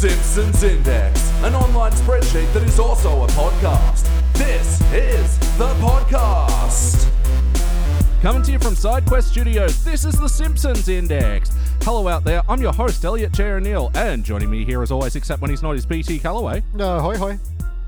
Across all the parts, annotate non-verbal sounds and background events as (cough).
Simpsons Index, an online spreadsheet that is also a podcast. This is the podcast. Coming to you from SideQuest Studios, this is The Simpsons Index. Hello out there, I'm your host, Elliot J. O'Neill, and joining me here as always, except when he's not, is BT Calloway. No, hoy hoy.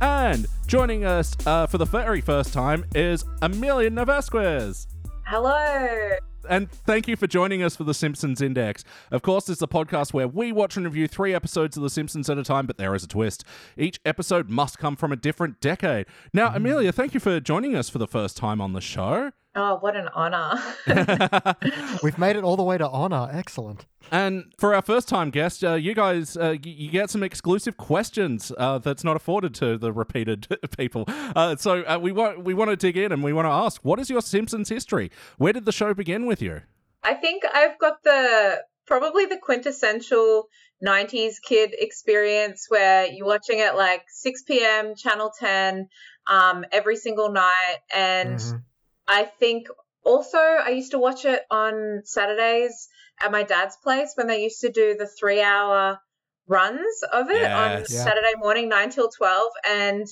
And joining us uh, for the very first time is Amelia Navascues. Hello. And thank you for joining us for The Simpsons Index. Of course, it's a podcast where we watch and review three episodes of The Simpsons at a time, but there is a twist. Each episode must come from a different decade. Now, mm. Amelia, thank you for joining us for the first time on the show. Oh, what an honor. (laughs) We've made it all the way to honor. Excellent. And for our first time guest, uh, you guys, uh, y- you get some exclusive questions uh, that's not afforded to the repeated (laughs) people. Uh, so uh, we want we want to dig in and we want to ask, what is your Simpsons history? Where did the show begin with you? I think I've got the probably the quintessential 90s kid experience where you're watching it like 6 p.m. Channel 10 um, every single night. And Mhm. I think also I used to watch it on Saturdays at my dad's place when they used to do the three hour runs of it on Yeah. Saturday morning, 9 till 12. And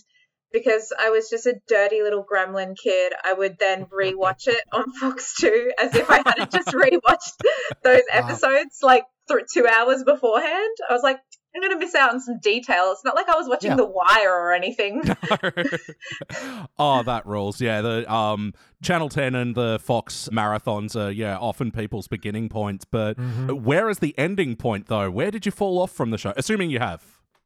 because I was just a dirty little gremlin kid, I would then rewatch it on (laughs) Fox 2 as if I hadn't just (laughs) rewatched those episodes like th- two hours beforehand. I was like, I'm going to miss out on some detail. It's not like I was watching Yeah. The Wire or anything. (laughs) (laughs) oh, that rules. Yeah, the um Channel 10 and the Fox marathons are yeah, often people's beginning points, but Mhm. where is the ending point though? Where did you fall off from the show? Assuming you have.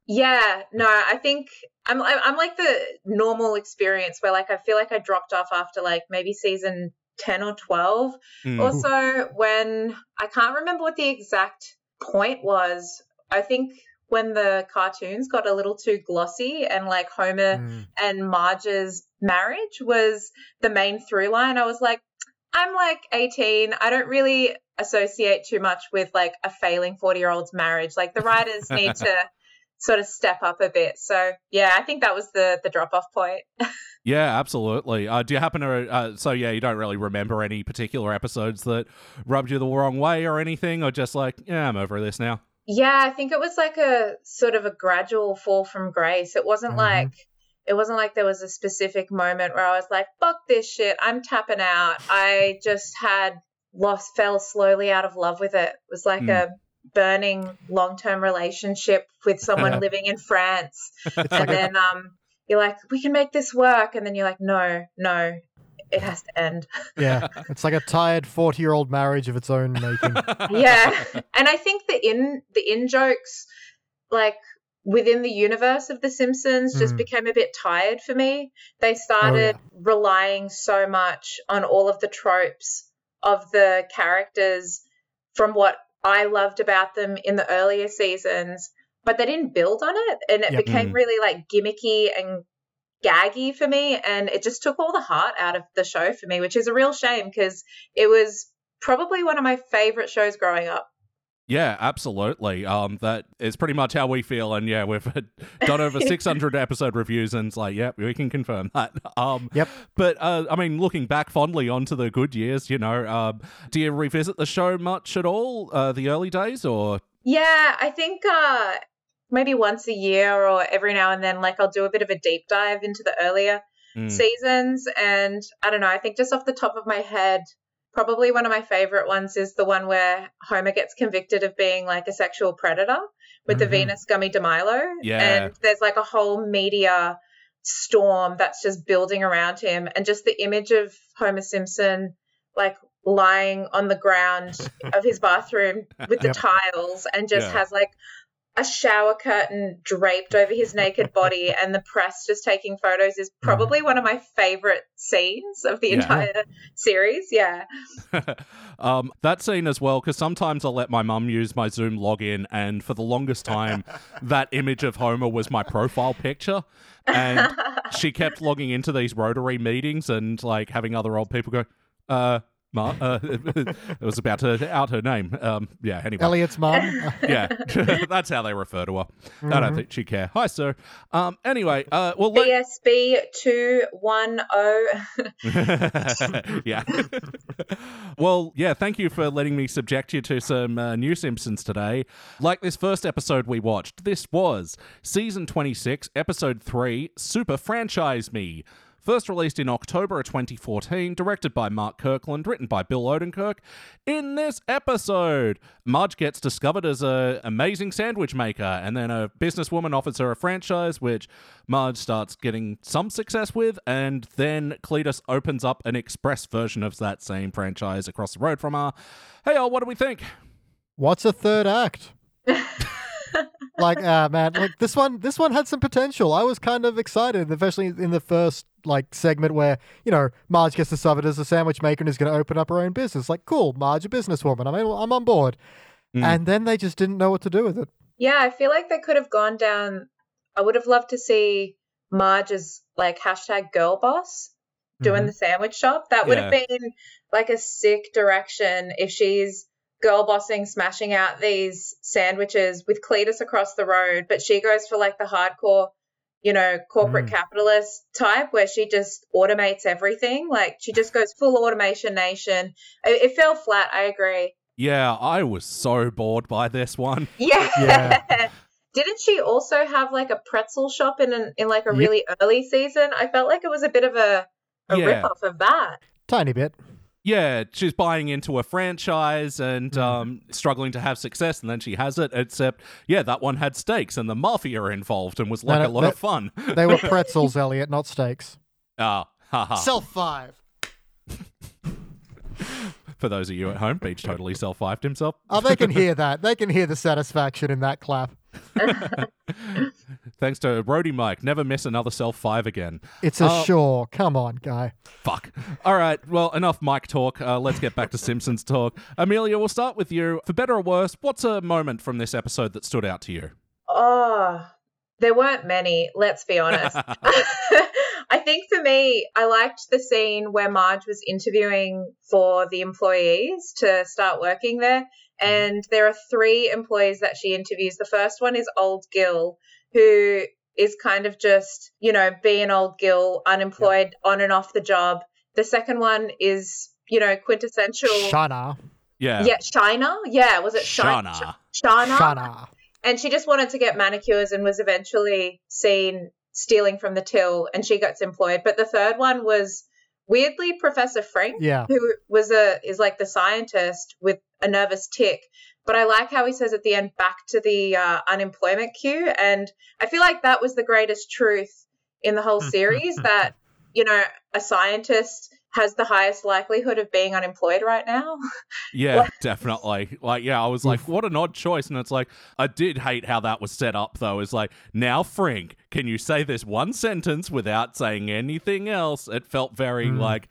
Yeah, no, I think I'm I'm I'm like the normal experience where like I feel like I dropped off after like maybe season 10 or 12. Mm. Also, when I can't remember what the exact point was, I think when the cartoons got a little too glossy and like Homer Mm. and Marge's marriage was the main through line, I was like, I'm like 18. I don't really associate too much with like a failing 40 year old's marriage. Like the writers need (laughs) to sort of step up a bit. So yeah, I think that was the the drop off point. (laughs) Yeah, absolutely. Uh, do you happen to? Uh, so yeah, you don't really remember any particular episodes that rubbed you the wrong way or anything, or just like, yeah, I'm over this now. Yeah, I think it was like a sort of a gradual fall from grace. It wasn't Mhm. like it wasn't like there was a specific moment where I was like, "Fuck this shit, I'm tapping out." I just had lost, fell slowly out of love with it. It was like Mm. a burning long-term relationship with someone (laughs) living in France, and then um, you're like, "We can make this work," and then you're like, "No, no, it has to end." (laughs) yeah, it's like a tired forty-year-old marriage of its own making. (laughs) yeah and i think the in the in jokes like within the universe of the simpsons just Mm. became a bit tired for me they started relying so much on all of the tropes of the characters from what i loved about them in the earlier seasons but they didn't build on it and it Yep. became Mm. really like gimmicky and gaggy for me and it just took all the heart out of the show for me which is a real shame because it was probably one of my favorite shows growing up Yeah, absolutely. Um, that is pretty much how we feel, and yeah, we've (laughs) done over 600 episode reviews, and it's like, yeah, we can confirm that. (laughs) Um, Yep. But uh, I mean, looking back fondly onto the good years, you know, um, do you revisit the show much at all? Uh, the early days, or Yeah, I think uh, maybe once a year or every now and then, like I'll do a bit of a deep dive into the earlier Mm. seasons. And I don't know, I think just off the top of my head, probably one of my favorite ones is the one where Homer gets convicted of being like a sexual predator with the Mhm. Venus Gummy DeMilo. Yeah. And there's like a whole media storm that's just building around him. And just the image of Homer Simpson, like lying on the ground (laughs) of his bathroom with the Yep. tiles and just Yeah. has like a shower curtain draped over his naked body (laughs) and the press just taking photos is probably one of my favorite scenes of the Yeah. entire series. Yeah. (laughs) um, that scene as well, because sometimes I'll let my mum use my Zoom login, and for the longest time, (laughs) that image of Homer was my profile picture. And she kept logging into these Rotary meetings and like having other old people go, uh, Mar- uh, (laughs) it was about to out her name. Um, yeah. Anyway. Elliot's mom. (laughs) yeah, (laughs) that's how they refer to her. I don't think she'd care. Hi, sir. Um, anyway, uh, well, let- BSB two one oh. yeah. well, yeah, thank you for letting me subject you to some uh, new Simpsons today. Like this first episode we watched, this was season 26, episode 3, Super Franchise Me. First released in October of 2014, directed by Mark Kirkland, written by Bill Odenkirk. In this episode, Marge gets discovered as a amazing sandwich maker, and then a businesswoman offers her a franchise, which Marge starts getting some success with, and then Cletus opens up an express version of that same franchise across the road from her. Hey, all, what do we think? What's a third act? (laughs) like, uh, man, like this one, this one had some potential. I was kind of excited, especially in the first like segment where you know Marge gets discovered as a sandwich maker and is going to open up her own business. Like, cool, Marge, a businesswoman. I mean, I'm on board. Mm. And then they just didn't know what to do with it. Yeah, I feel like they could have gone down. I would have loved to see Marge as like hashtag girl boss doing Mhm. the sandwich shop. That would have been like a sick direction if she's girl bossing, smashing out these sandwiches with Cletus across the road, but she goes for like the hardcore, you know, corporate Mm. capitalist type where she just automates everything. Like she just goes full automation nation. It, it fell flat. I agree. Yeah, I was so bored by this one. (laughs) Yeah. Yeah. Didn't she also have like a pretzel shop in an, in like a Yep. really early season? I felt like it was a bit of a a Yeah. rip off of that. Tiny bit. Yeah, she's buying into a franchise and Mhm. um, struggling to have success, and then she has it. Except, yeah, that one had stakes, and the mafia involved, and was like no, a lot that- of fun. They were (laughs) pretzels, Elliot, not steaks. Ah, haha. Self five. (laughs) For those of you at home, Beach totally self-fived himself. Oh, they can hear (laughs) that. They can hear the satisfaction in that clap. (laughs) Thanks to Brody Mike, never miss another self five again. It's a Oh. sure. Come on, guy. Fuck. All right. Well, enough Mike talk. Uh, let's get back to Simpsons talk. Amelia, we'll start with you. For better or worse, what's a moment from this episode that stood out to you? Oh, there weren't many, let's be honest. (laughs) I think for me, I liked the scene where Marge was interviewing for the employees to start working there. Mm-hmm. And there are three employees that she interviews. The first one is Old Gil, who is kind of just, you know, being Old Gil, unemployed, on and off the job. The second one is, you know, quintessential. Shana. Yeah. Yeah, Shina. Yeah, was it Shi- Shana. Shana? Shana. and she just wanted to get manicures and was eventually seen stealing from the till and she gets employed. But the third one was weirdly professor Frink Yeah. who was a is like the scientist with a nervous tick. But i like how he says at the end back to the uh, unemployment queue. And i feel like that was the greatest truth in the whole (laughs) series that you know a scientist has the highest likelihood of being unemployed right now Yeah, definitely. Like, yeah, I was like, what an odd choice. And it's like, I did hate how that was set up, though. It's like, now, Frink, can you say this one sentence without saying anything else? It felt very Mm. like,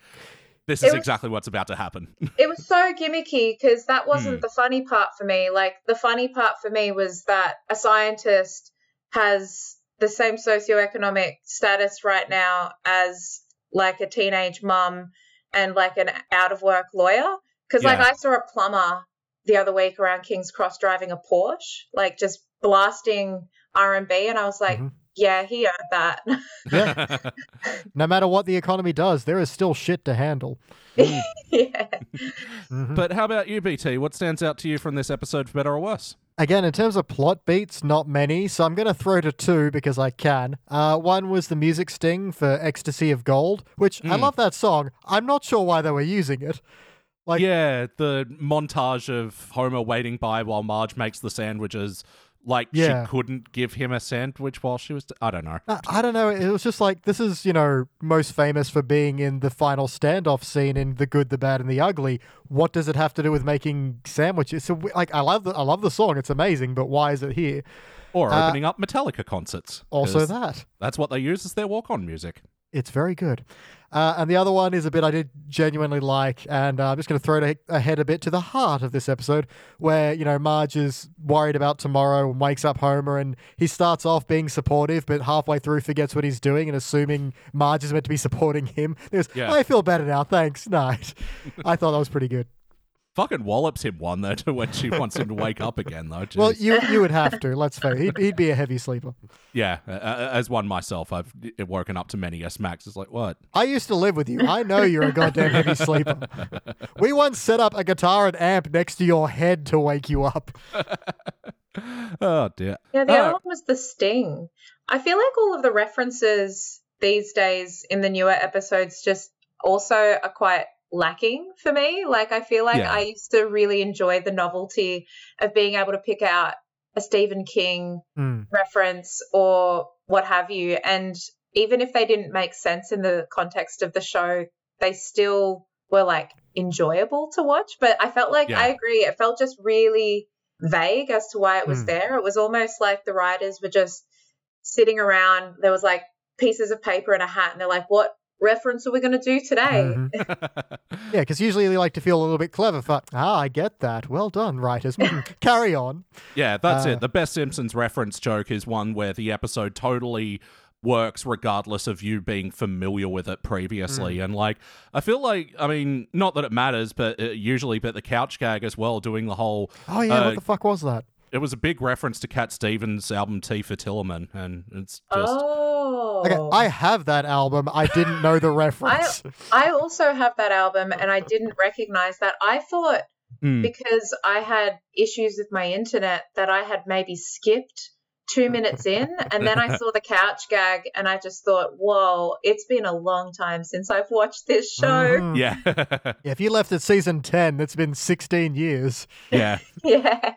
this It is was- exactly what's about to happen. (laughs) it was so gimmicky because that wasn't Hmm. the funny part for me. Like the funny part for me was that a scientist has the same socioeconomic status right now as like a teenage mum and like an out of work lawyer. Because like I saw a plumber the other week around King's Cross driving a Porsche, like just blasting R and B, and I was like, Mhm. yeah, he earned that. Yeah. (laughs) No matter what the economy does, there is still shit to handle. (laughs) Yeah. Mhm. but how about you, BT? What stands out to you from this episode, for better or worse? Again, in terms of plot beats, not many, so I'm going to throw to two because I can. Uh, one was the music sting for Ecstasy of Gold, which I Mm. love that song. I'm not sure why they were using it. Like- yeah, the montage of Homer waiting by while Marge makes the sandwiches. Like, Yeah. she couldn't give him a sandwich while she was. I don't know. I, I don't know. It was just like this is, you know, most famous for being in the final standoff scene in The Good, the Bad, and the Ugly. What does it have to do with making sandwiches? So, like, I love the I love the song. It's amazing, but why is it here? Or Uh, opening up Metallica concerts. Also that. That's what they use as their walk on music. It's very good. Uh, and the other one is a bit I did genuinely like, and uh, I'm just going to throw it ahead a bit to the heart of this episode, where you know Marge is worried about tomorrow and wakes up Homer, and he starts off being supportive, but halfway through forgets what he's doing and assuming Marge is meant to be supporting him. He goes, Yeah. "I feel better now, thanks." Night. (laughs) I thought that was pretty good. Fucking wallops him one though (laughs) to when she wants him to wake up again though. Well, you you would have to. Let's face it. He'd, he'd be a heavy sleeper. yeah, uh, as one myself, I've woken up to many S Max. It's like what? I used to live with you. I know you're a goddamn heavy sleeper. (laughs) We once set up a guitar and amp next to your head to wake you up. (laughs) Oh dear. Yeah, the Oh, other one was the sting. I feel like all of the references these days in the newer episodes just also are quite lacking for me. Like I feel like Yeah. I used to really enjoy the novelty of being able to pick out a Stephen King Hmm. reference or what have you. And even if they didn't make sense in the context of the show, they still were like enjoyable to watch. But I felt like Yeah. I agree, it felt just really vague as to why it was Hmm. there. It was almost like the writers were just sitting around. There was like pieces of paper and a hat, and they're like, what reference are we going to do today? Mhm. (laughs) Yeah, because usually they like to feel a little bit clever. For, ah, I get that. Well done, writers. (laughs) (laughs) Carry on. Yeah, that's Uh, it. The best Simpsons reference joke is one where the episode totally works regardless of you being familiar with it previously. Mm. And like, I feel like, I mean, not that it matters, but uh, usually, but the couch gag as well, doing the whole. Oh yeah, Uh, what the fuck was that? It was a big reference to Cat Stevens' album Tea for Tillerman, and it's just. Oh. Okay, I have that album. I didn't know the (laughs) reference. I also have that album and I didn't recognize that. I thought Mm. because I had issues with my internet that I had maybe skipped two minutes in and then I (laughs) saw the couch gag and I just thought, whoa, it's been a long time since I've watched this show. Mhm. Yeah. Yeah, if you left at season 10, that's been 16 years. yeah. (laughs) Yeah.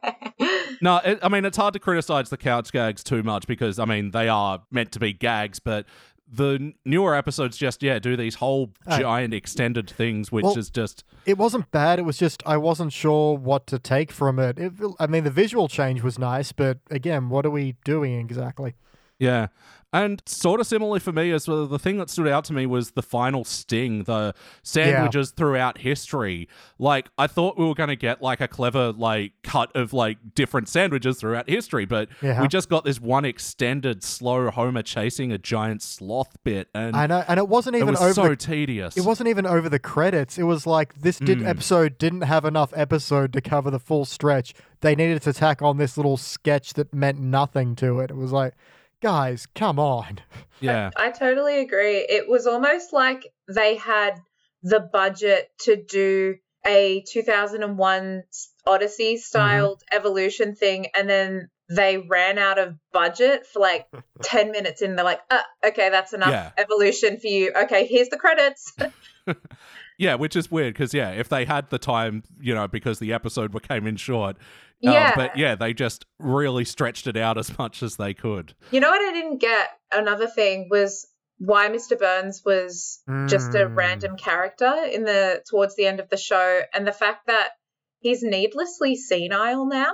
No, it, I mean it's hard to criticize the couch gags too much because I mean they are meant to be gags, but the newer episodes just yeah do these whole giant extended things, which Well- is just It wasn't bad. It was just I wasn't sure what to take from it. it. I mean, the visual change was nice, but again, what are we doing exactly? yeah. And sort of similarly for me as well, the thing that stood out to me was the final sting, the sandwiches throughout history. Like I thought we were going to get like a clever like cut of like different sandwiches throughout history, but Yeah. we just got this one extended slow Homer chasing a giant sloth bit, and I know, and it wasn't it even was over. so the, tedious. it wasn't even over the credits. It was like this did Mm. episode didn't have enough episode to cover the full stretch. They needed to tack on this little sketch that meant nothing to it. It was like, guys, come on. (laughs) yeah. I totally agree. It was almost like they had the budget to do a 2001 Odyssey styled evolution thing, and then they ran out of budget for like (laughs) 10 minutes in. They're like, uh, okay, that's enough Yeah. evolution for you. Okay, here's the credits. (laughs) Yeah, which is weird because yeah, if they had the time, you know, because the episode came in short. Um, Yeah. but yeah, they just really stretched it out as much as they could. You know what I didn't get? Another thing was why Mr. Burns was just a Mm. random character in the towards the end of the show, and the fact that he's needlessly senile now.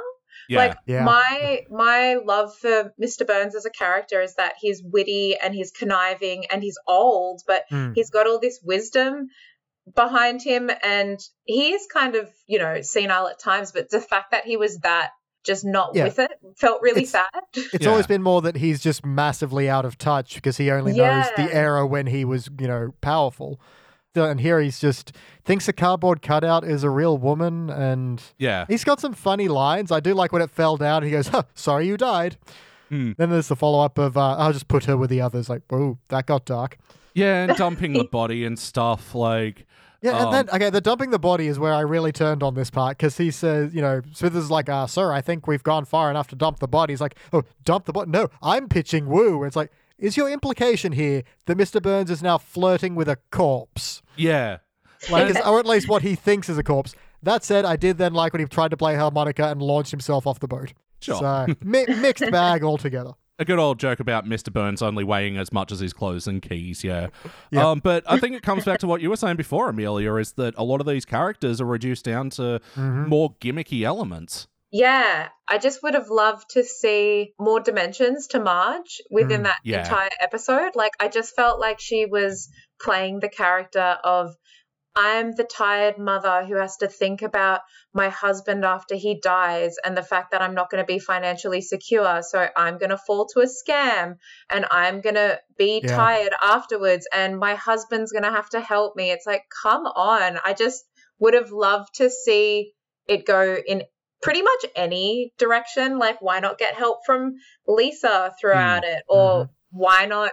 Yeah, Like Yeah. my my love for Mr. Burns as a character is that he's witty and he's conniving and he's old, but Mm. he's got all this wisdom behind him and he is kind of, you know, senile at times, but the fact that he was that just not Yeah. with it felt really It's- sad. (laughs) It's Yeah. always been more that he's just massively out of touch because he only knows the era when he was, you know, powerful. And here he's just thinks a cardboard cutout is a real woman, and yeah, he's got some funny lines. I do like when it fell down. He goes, huh, "Sorry, you died." Hmm. Then there's the follow up of, uh, "I'll just put her with the others." Like, "Whoa, that got dark." Yeah, and (laughs) dumping the body and stuff. Like, Yeah, Um, and then okay, the dumping the body is where I really turned on this part because he says, you know, Smithers is like, uh, "Sir, I think we've gone far enough to dump the body." He's like, "Oh, dump the body? No, I'm pitching woo." It's like, is your implication here that Mr. Burns is now flirting with a corpse, yeah, like, or at least what he thinks is a corpse? That said, I did then like when he tried to play harmonica and launched himself off the boat. Sure. So (laughs) mi- mixed bag altogether. A good old joke about Mr. Burns only weighing as much as his clothes and keys. Yeah, Yep. um, but I think it comes back to what you were saying before, Amelia, is that a lot of these characters are reduced down to Mm-hmm. more gimmicky elements. Yeah, I just would have loved to see more dimensions to Marge within Mm, that yeah. entire episode. Like, I just felt like she was playing the character of I'm the tired mother who has to think about my husband after he dies and the fact that I'm not going to be financially secure. So I'm going to fall to a scam and I'm going to be Yeah. tired afterwards and my husband's going to have to help me. It's like, come on. I just would have loved to see it go in pretty much any direction. Like, why not get help from Lisa throughout hmm. it? Or mm-hmm. why not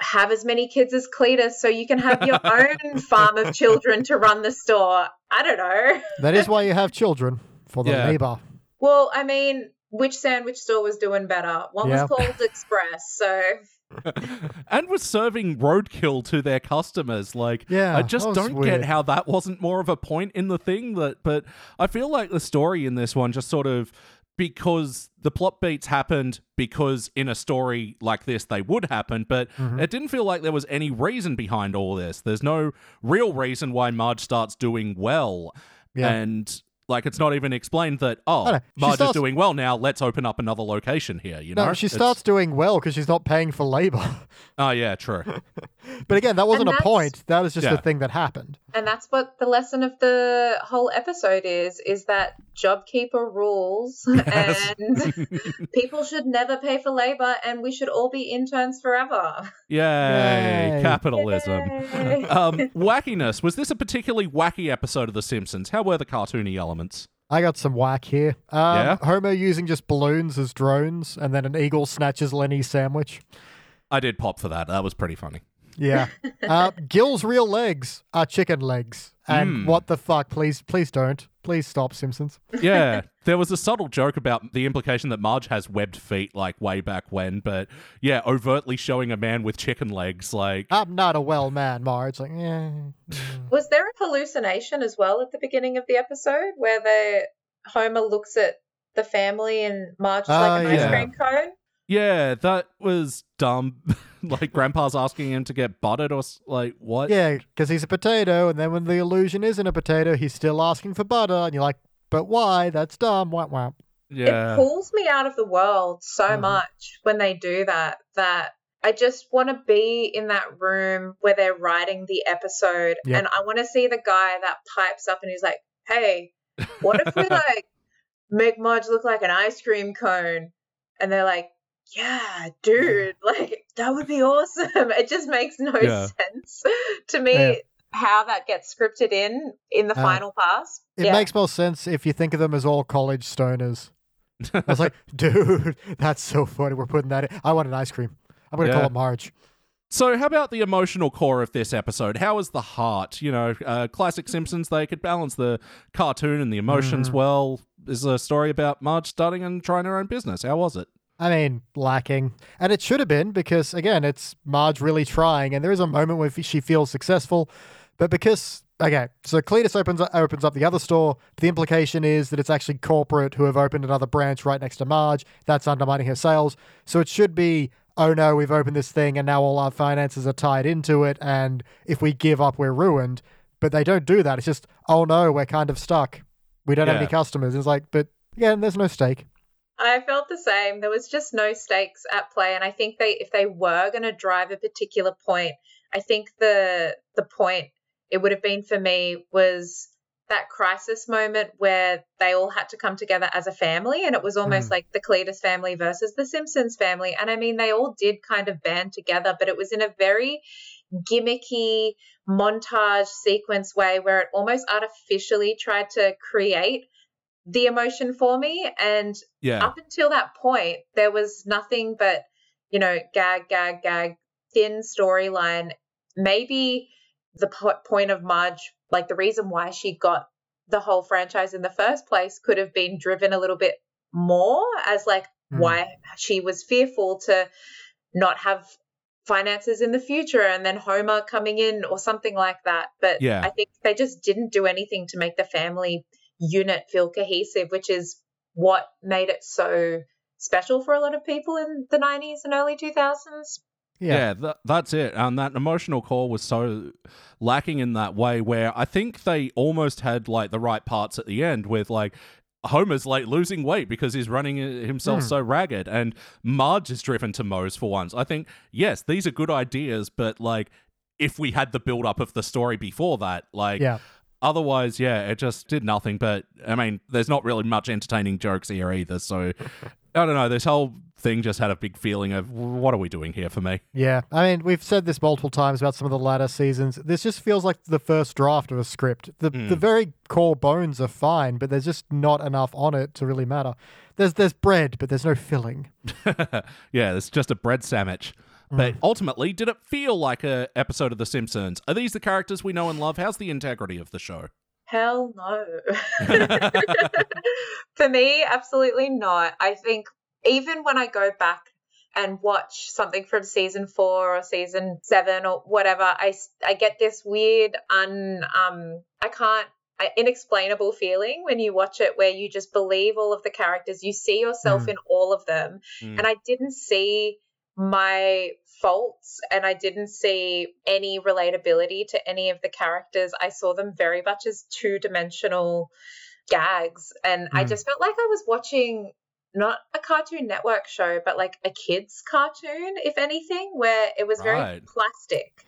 have as many kids as Cletus so you can have your (laughs) own farm of children to run the store? I don't know. That is why you have children for the Yeah. labor. Well, I mean, which sandwich store was doing better? One Yeah. was called Express, so (laughs) and was serving roadkill to their customers. Like, Yeah, I just don't weird. get how that wasn't more of a point in the thing. That, but I feel like the story in this one just sort of because the plot beats happened because in a story like this they would happen, but Mm-hmm. it didn't feel like there was any reason behind all this. There's no real reason why Marge starts doing well, Yeah. and. Like it's not even explained that oh I know. She Marge is starts- doing well now. Let's open up another location here. You No, know, she It's- starts doing well because she's not paying for labor. (laughs) Oh yeah, true. (laughs) but again, that wasn't a point. That was just Yeah. the thing that happened. and that's what the lesson of the whole episode is is that JobKeeper rules (laughs) Yes. and people should never pay for labor and we should all be interns forever. Yay, Yay. capitalism. Yay. um, wackiness. Was this a particularly wacky episode of The Simpsons? How were the cartoony elements? I got some whack here. Um, Yeah? Homer using just balloons as drones, and then an eagle snatches Lenny's sandwich. I did pop for that. That was pretty funny. Yeah. (laughs) uh, Gil's real legs are chicken legs. And Mm. what the fuck? Please, please don't. Please stop, Simpsons. (laughs) Yeah, there was a subtle joke about the implication that Marge has webbed feet, like way back when, but yeah, overtly showing a man with chicken legs, like I'm not a well man, Marge. Like, yeah. Was there a hallucination as well at the beginning of the episode where the Homer looks at the family and Marge is like Oh, an ice cream cone? yeah, that was dumb. (laughs) (laughs) like Grandpa's asking him to get buttered or like what? Yeah, because he's a potato, and then when the illusion isn't a potato, he's still asking for butter, and you're like, but why? That's dumb. Wah, wah. yeah. It pulls me out of the world so Mhm. much when they do that that I just want to be in that room where they're writing the episode Yep. and I want to see the guy that pipes up and he's like, "Hey, what if we (laughs) like make Marge look like an ice cream cone?" And they're like, "Yeah, dude, (laughs) like that would be awesome." It just makes no Yeah. sense (laughs) to me Yeah. how that gets scripted in in the Uh, final pass. It yeah. makes more sense if you think of them as all college stoners. I was like, (laughs) dude, that's so funny. We're putting that in. I want an ice cream. I'm going to Yeah. call it Marge. So, how about the emotional core of this episode? How is the heart? You know, uh, classic Simpsons, they could balance the cartoon and the emotions Mm. well. Is a story about Marge starting and trying her own business. How was it? I mean, lacking. And it should have been because, again, it's Marge really trying. And there is a moment where she feels successful. But because, okay, so Cletus opens, opens up the other store. The implication is that it's actually corporate who have opened another branch right next to Marge. That's undermining her sales. So it should be, oh no, we've opened this thing and now all our finances are tied into it. And if we give up, we're ruined. But they don't do that. It's just, oh no, we're kind of stuck. We don't have any customers. It's like, but again, there's no stake. I felt the same. There was just no stakes at play, and I think they, if they were going to drive a particular point, I think the the point it would have been for me was that crisis moment where they all had to come together as a family, and it was almost mm. like the Cletus family versus the Simpsons family. And I mean, they all did kind of band together, but it was in a very gimmicky montage sequence way where it almost artificially tried to create the emotion for me and Yeah. up until that point, there was nothing but, you know, gag, gag, gag, thin storyline. Maybe the po- point of Marge, like the reason why she got the whole franchise in the first place, could have been driven a little bit more as like Mm. why she was fearful to not have finances in the future and then Homer coming in or something like that. But Yeah. I think they just didn't do anything to make the family unit feel cohesive, which is what made it so special for a lot of people in the 90s and early 2000s. Yeah, tha- that's it. And that emotional core was so lacking in that way where I think they almost had like the right parts at the end with like Homer's like losing weight because he's running himself Hmm. so ragged, and Marge is driven to Moe's for once. I think yes, these are good ideas, but like if we had the build up of the story before that, like Yeah. Otherwise, yeah, it just did nothing. But I mean, there's not really much entertaining jokes here either. So (laughs) I don't know. This whole thing just had a big feeling of what are we doing here for me? Yeah, I mean, we've said this multiple times about some of the latter seasons. This just feels like the first draft of a script. The hmm. the very core bones are fine, but there's just not enough on it to really matter. There's there's bread, but there's no filling. (laughs) yeah, it's just a bread sandwich. But ultimately, did it feel like a episode of The Simpsons? Are these the characters we know and love? How's the integrity of the show? Hell no. (laughs) (laughs) For me, absolutely not. I think even when I go back and watch something from season four or season seven or whatever, I, I get this weird, un, um, I can't, I- inexplainable feeling when you watch it where you just believe all of the characters, you see yourself Mm. in all of them. Mm. And I didn't see my faults and I didn't see any relatability to any of the characters. I saw them very much as two dimensional gags. And I Mm. just felt like I was watching not a Cartoon Network show, but like a kid's cartoon, if anything, where it was very plastic.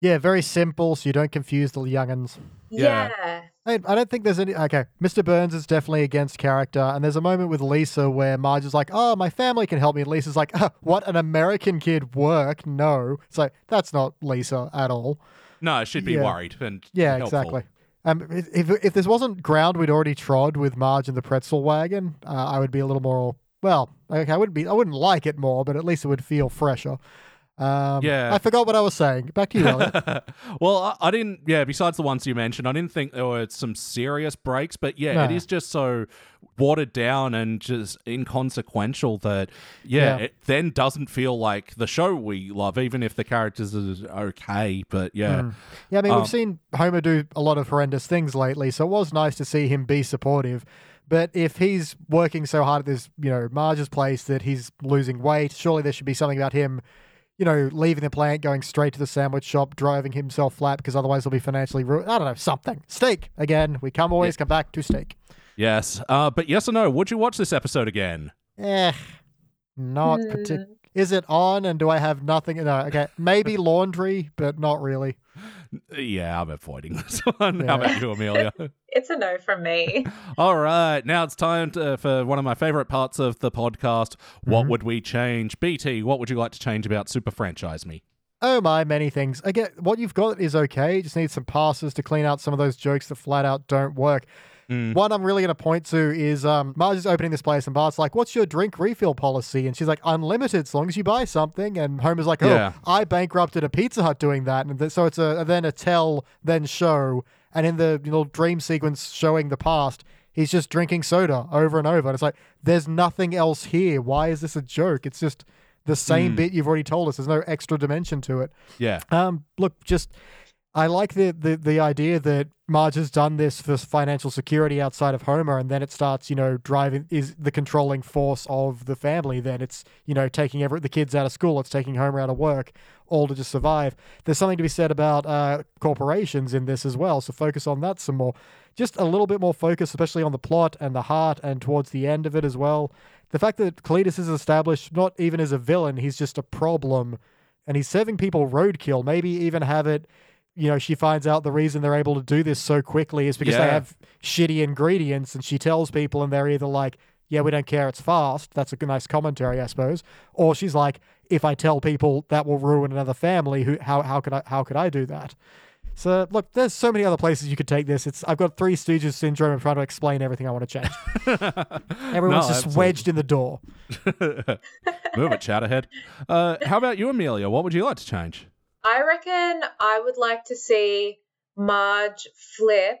Yeah, very simple, so you don't confuse the youngins. Yeah. Yeah. I, I don't think there's any. Okay, Mr. Burns is definitely against character, and there's a moment with Lisa where Marge is like, "Oh, my family can help me," and Lisa's like, "Ah, "What? An American kid work? No." It's like that's not Lisa at all. No, she'd be Yeah. worried and Yeah, helpful. exactly. Um, if, if if this wasn't ground we'd already trod with Marge and the pretzel wagon, uh, I would be a little more. Well, okay, I wouldn't be. I wouldn't like it more, but at least it would feel fresher. Um, Yeah. I forgot what I was saying. Back to you, (laughs) well, I, I didn't. Yeah, besides the ones you mentioned, I didn't think there were some serious breaks. But yeah, it No. is just so watered down and just inconsequential that yeah, Yeah. it then doesn't feel like the show we love, even if the characters are okay. But yeah, Mm. Yeah, I mean, Um, we've seen Homer do a lot of horrendous things lately, so it was nice to see him be supportive. But if he's working so hard at this, you know, Marge's place that he's losing weight, surely there should be something about him, you know, leaving the plant, going straight to the sandwich shop, driving himself flat because otherwise he'll be financially ruined. I don't know, something. Steak again. We come always come back to steak. yes. Uh, but yes or no? Would you watch this episode again? Eh, not Hmm. particular. Is it on and do I have nothing? No, okay. Maybe (laughs) laundry, but not really. Yeah, I'm avoiding this (laughs) one. Yeah. How about you, Amelia? (laughs) It's a no from me. All right, now it's time to, for one of my favorite parts of the podcast. What mm-hmm. would we change? BT, what would you like to change about Super Franchise Me? Oh my, many things. Again, what you've got is okay. You just need some passes to clean out some of those jokes that flat out don't work. Mm. One I'm really going to point to is um, Marge is opening this place, and Bart's like, "What's your drink refill policy?" And she's like, "Unlimited, as long as you buy something." And Homer's like, "Oh, Yeah. I bankrupted a Pizza Hut doing that." And th- so it's a then a tell, then show, and in the you know, dream sequence showing the past, he's just drinking soda over and over. And it's like, there's nothing else here. Why is this a joke? It's just the same Mm. bit you've already told us. There's no extra dimension to it. Yeah. Um, look, just I like the, the the idea that Marge has done this for financial security outside of Homer, and then it starts, you know, driving is the controlling force of the family. Then it's you know taking every the kids out of school, it's taking Homer out of work, all to just survive. There's something to be said about uh, corporations in this as well. So focus on that some more. Just a little bit more focus, especially on the plot and the heart, and towards the end of it as well. The fact that Cletus is established not even as a villain, he's just a problem and he's serving people roadkill. Maybe even have it, you know, she finds out the reason they're able to do this so quickly is because they have shitty ingredients, and she tells people, and they're either like, yeah, we don't care, it's fast. That's a nice commentary, I suppose. Or she's like, if I tell people that will ruin another family, who how how could I how could I do that? So look, there's so many other places you could take this. It's I've got three Stooges syndrome. I'm trying to explain everything I want to change. (laughs) Everyone's just absolutely. wedged in the door. (laughs) Move it, Chatterhead. Uh, how about you, Amelia? What would you like to change? I reckon I would like to see Marge flip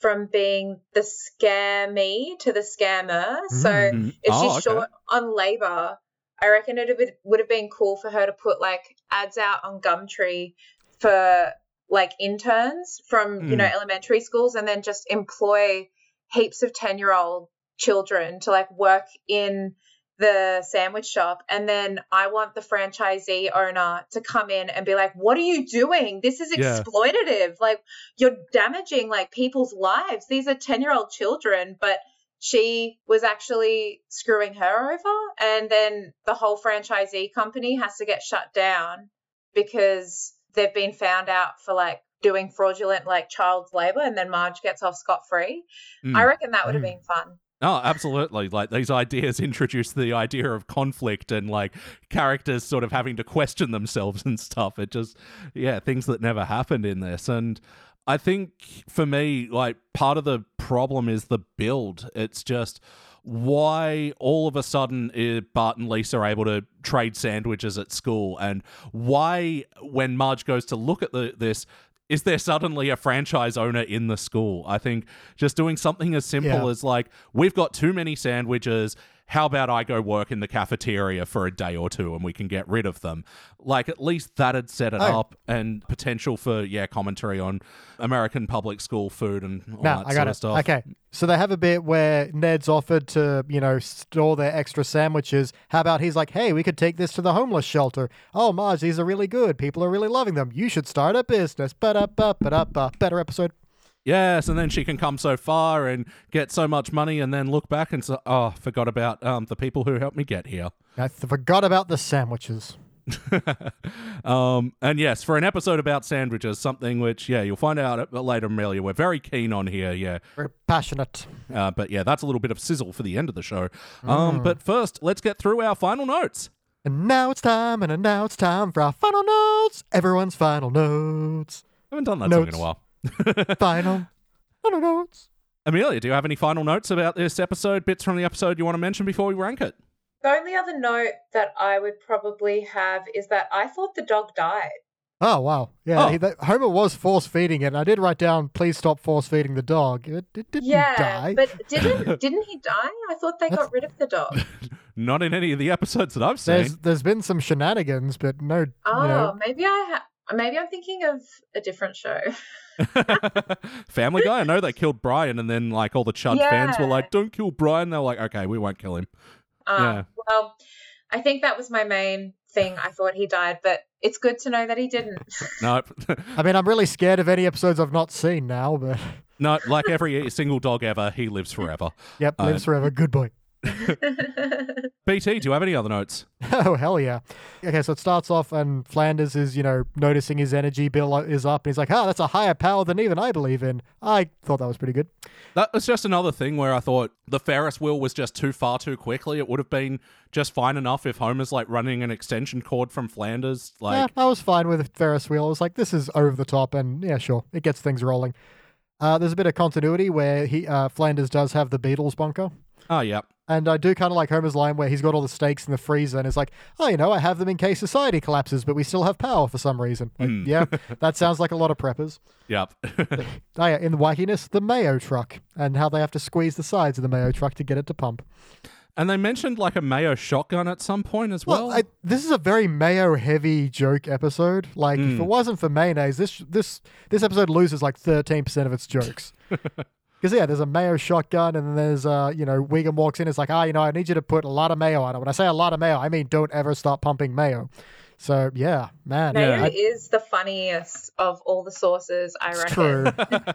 from being the scare me to the scammer. So Mm. if Oh, she's okay. short on labor, I reckon it would have been cool for her to put like ads out on Gumtree for like interns from you know elementary schools, and then just employ heaps of ten year old children to like work in the sandwich shop and then I want the franchisee owner to come in and be like what are you doing this is Yeah. exploitative like you're damaging like people's lives these are 10 year old children but she was actually screwing her over. And then the whole franchisee company has to get shut down because they've been found out for like doing fraudulent like child labor and then Marge gets off scot free. Mm. I reckon that would have Mm. been fun. Oh, absolutely. Like these ideas (laughs) introduce the idea of conflict and like characters sort of having to question themselves (laughs) and stuff. It just, yeah, things that never happened in this. And I think for me, like part of the problem is the build. It's just why all of a sudden uh, Bart and Lisa are able to trade sandwiches at school and why when Marge goes to look at the, this is there suddenly a franchise owner in the school? I think just doing something as simple Yeah. as like, we've got too many sandwiches. How about I go work in the cafeteria for a day or two and we can get rid of them? Like, at least that had set it Oh. up and potential for, yeah, commentary on American public school food and all that I sort got of stuff. Okay, so they have a bit where Ned's offered to, you know, store their extra sandwiches. How about he's like, "Hey, we could take this to the homeless shelter. Oh, Marge, these are really good. People are really loving them. You should start a business." Ba-da-ba, ba-da-ba. Better episode. Yes, and then she can come so far and get so much money and then look back and say, oh, forgot about um, the people who helped me get here. I forgot about the sandwiches. (laughs) um, and yes, for an episode about sandwiches, something which, yeah, you'll find out later, Amelia, we're very keen on here, yeah. Very passionate. Uh, but yeah, that's a little bit of sizzle for the end of the show. Um, But first, let's get through our final notes. And now it's time, and now it's time for our final notes. Everyone's final notes. haven't done that song in a while. (laughs) Final, final notes. Amelia, do you have any final notes about this episode, bits from the episode you want to mention before we rank it? The only other note that I would probably have is that I thought the dog died. Oh wow, yeah. Oh. He, that, Homer was force feeding it. And I did write down, "Please stop force feeding the dog." It, it didn't Yeah, die. but didn't (laughs) didn't he die? I thought they got rid of the dog. (laughs) Not in any of the episodes that I've There's seen. there's been some shenanigans, but no, Oh, you know, maybe I ha- maybe I'm thinking of a different show. (laughs) Family Guy, I know they killed Brian, and then like all the Chud fans were like, "Don't kill Brian." They're like, "Okay, we won't kill him." Um, Yeah. Well, I think that was my main thing. I thought he died, but it's good to know that he didn't. (laughs) Nope. (laughs) I mean, I'm really scared of any episodes I've not seen now. But no, like every single dog ever, he lives forever. yep, Uh, lives forever. Good boy. (laughs) BT, do you have any other notes? (laughs) Oh hell yeah! Okay, so it starts off, and Flanders is you know noticing his energy bill is up, and he's like, "Ah, that's a higher power than even I believe in." I thought that was pretty good. That was just another thing where I thought the Ferris wheel was just too far too quickly. It would have been just fine enough if Homer's like running an extension cord from Flanders. Like, yeah, I was fine with Ferris wheel. I was like, this is over the top, and yeah, sure, it gets things rolling. Uh, there's a bit of continuity where he uh, Flanders does have the Beatles bunker. Oh yeah, And I do kind of like Homer's line where he's got all the steaks in the freezer and it's like, oh, you know, I have them in case society collapses, but we still have power for some reason. Like, Hmm. Yeah, (laughs) that sounds like a lot of preppers. yep. (laughs) Oh, yeah, in the wackiness, the Mayo truck and how they have to squeeze the sides of the Mayo truck to get it to pump. and they mentioned like a Mayo shotgun at some point as well. Well, I, this is a very Mayo heavy joke episode. Like, if Hmm. it wasn't for mayonnaise, this this this episode loses like 13% of its jokes. (laughs) Because yeah, there's a mayo shotgun, and then there's uh, you know, Wiggum walks in. It's like, ah, you know, I need you to put a lot of mayo on it. When I say a lot of mayo, I mean don't ever stop pumping mayo. So yeah, man, Mayo Yeah. is the funniest of all the sources, I it's reckon. true. (laughs) yeah,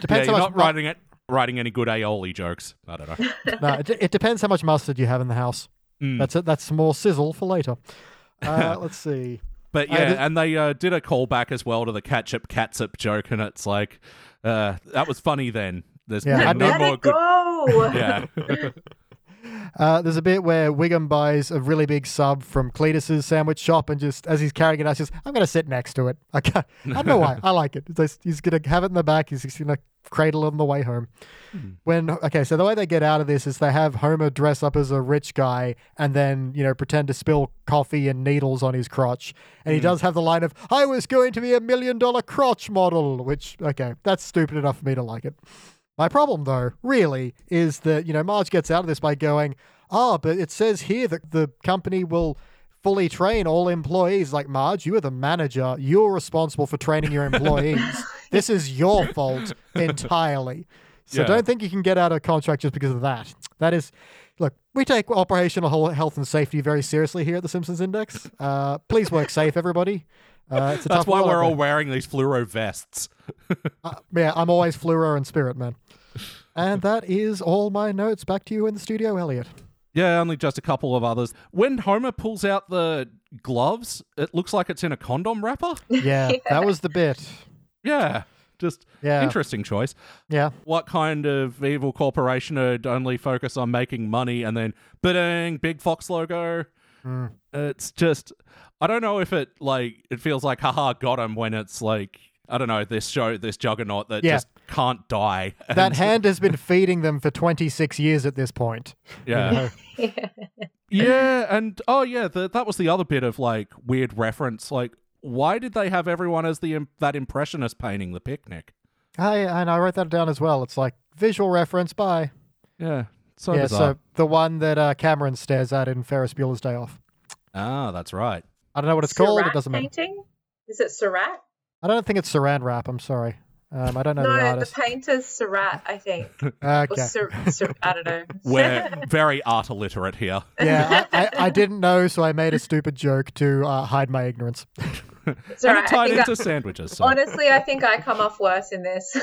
Depends you're how not much. mu- writing it, writing any good aioli jokes. I don't know. (laughs) no, it, it depends how much mustard you have in the house. Mm. That's it. That's more sizzle for later. (laughs) Uh, let's see. But yeah, th- and they uh, did a callback as well to the ketchup catsup joke, and it's like uh, that was funny then. There's Yeah, no I Let more good. go. (laughs) Yeah, (laughs) Uh, there's a bit where Wiggum buys a really big sub from Cletus's sandwich shop, and just as he's carrying it out, says, "I'm going to sit next to it." (laughs) I, I don't know why. I like it. He's going to have it in the back. He's just going to cradle it on the way home. When okay, so the way they get out of this is they have Homer dress up as a rich guy, and then you know pretend to spill coffee and needles on his crotch, and he does have the line of "I was going to be a million dollar crotch model," which okay, that's stupid enough for me to like it. My problem, though, really, is that, you know, Marge gets out of this by going, oh, but it says here that the company will fully train all employees. Like, Marge, you are the manager. You're responsible for training your employees. (laughs) this is your fault (laughs) entirely. So Yeah. don't think you can get out of a contract just because of that. That is, look, we take operational health and safety very seriously here at the Simpsons Index. Uh, please work safe, everybody. Uh, it's a that's tough why we're all there. wearing these fluoro vests. (laughs) Uh, yeah, I'm always fluoro and spirit, man. And that is all my notes. Back to you in the studio, Elliot. Yeah, only just a couple of others. When Homer pulls out the gloves, it looks like it's in a condom wrapper. Yeah, (laughs) that was the bit. Yeah, just Yeah. interesting choice. Yeah. What kind of evil corporation would only focus on making money and then bidding big Fox logo? Hmm. It's just I don't know if it like it feels like haha got him when it's like I don't know this show this juggernaut that Yeah. just can't die. (laughs) That hand has been feeding them for 26 years at this point. yeah. You know? (laughs) Yeah, and oh yeah, the, that was the other bit of like weird reference. Like, why did they have everyone as the that impressionist painting the picnic? I, and I wrote that down as well. It's like visual reference by. Yeah, so yeah, bizarre. so the one that uh, Cameron stares at in Ferris Bueller's Day Off. ah, that's right. I don't know what it's called. It doesn't matter. painting? Is it Seurat? I don't think it's saran wrap. I'm sorry. Um, I don't know No, the the, artist. painter's Seurat, I think. (laughs) Or Okay. Sur- Sur- I don't know. (laughs) We're (laughs) very art illiterate here. yeah, I, I, I didn't know, so I made a stupid joke to uh, hide my ignorance. It's and alright. it I tied think into I- sandwiches. So. honestly, I think I come off worse in this.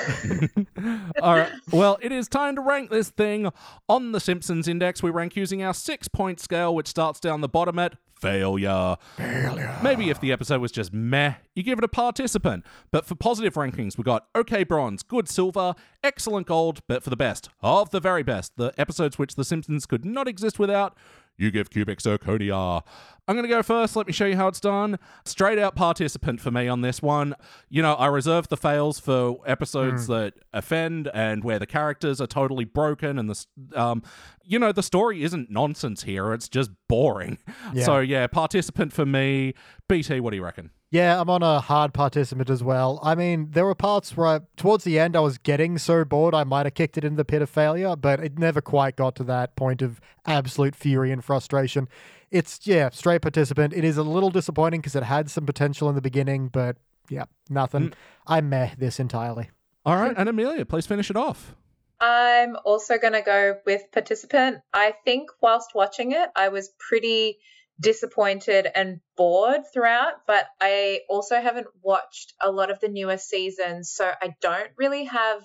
All right. Well, it is time to rank this thing on the Simpsons Index. We rank using our six-point scale, which starts down the bottom at failure. Failure. Maybe if the episode was just meh, you give it a participant. But for positive rankings, we got okay bronze, good silver, excellent gold, but for the best of the very best, the episodes which the Simpsons could not exist without. You give cubic zirconia. I'm going to go first. Let me show you how it's done. Straight out participant for me on this one. You know, I reserve the fails for episodes that offend and where the characters are totally broken and the, um, you know, the story isn't nonsense here. It's just boring. Yeah. So yeah, participant for me. BT, what do you reckon? Yeah, I'm on a hard participant as well. I mean, there were parts where I, towards the end I was getting so bored I might have kicked it in the pit of failure, but it never quite got to that point of absolute fury and frustration. It's, yeah, straight participant. It is a little disappointing because it had some potential in the beginning, but yeah, nothing. Mm. I meh this entirely. All right, and Amelia, please finish it off. I'm also going to go with participant. I think whilst watching it, I was pretty disappointed and bored throughout, but I also haven't watched a lot of the newer seasons, so I don't really have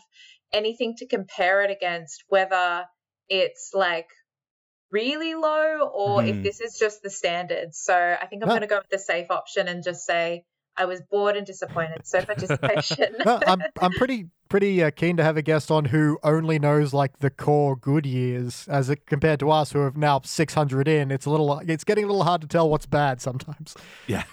anything to compare it against, whether it's like really low or Mhm. if this is just the standard. So I think I'm No. going to go with the safe option and just say I was bored and disappointed. So participation. (laughs) No, I'm, I'm pretty pretty uh, keen to have a guest on who only knows like the core good years as it compared to us who have now 600 in. It's a little, it's getting a little hard to tell what's bad sometimes. Yeah. (laughs)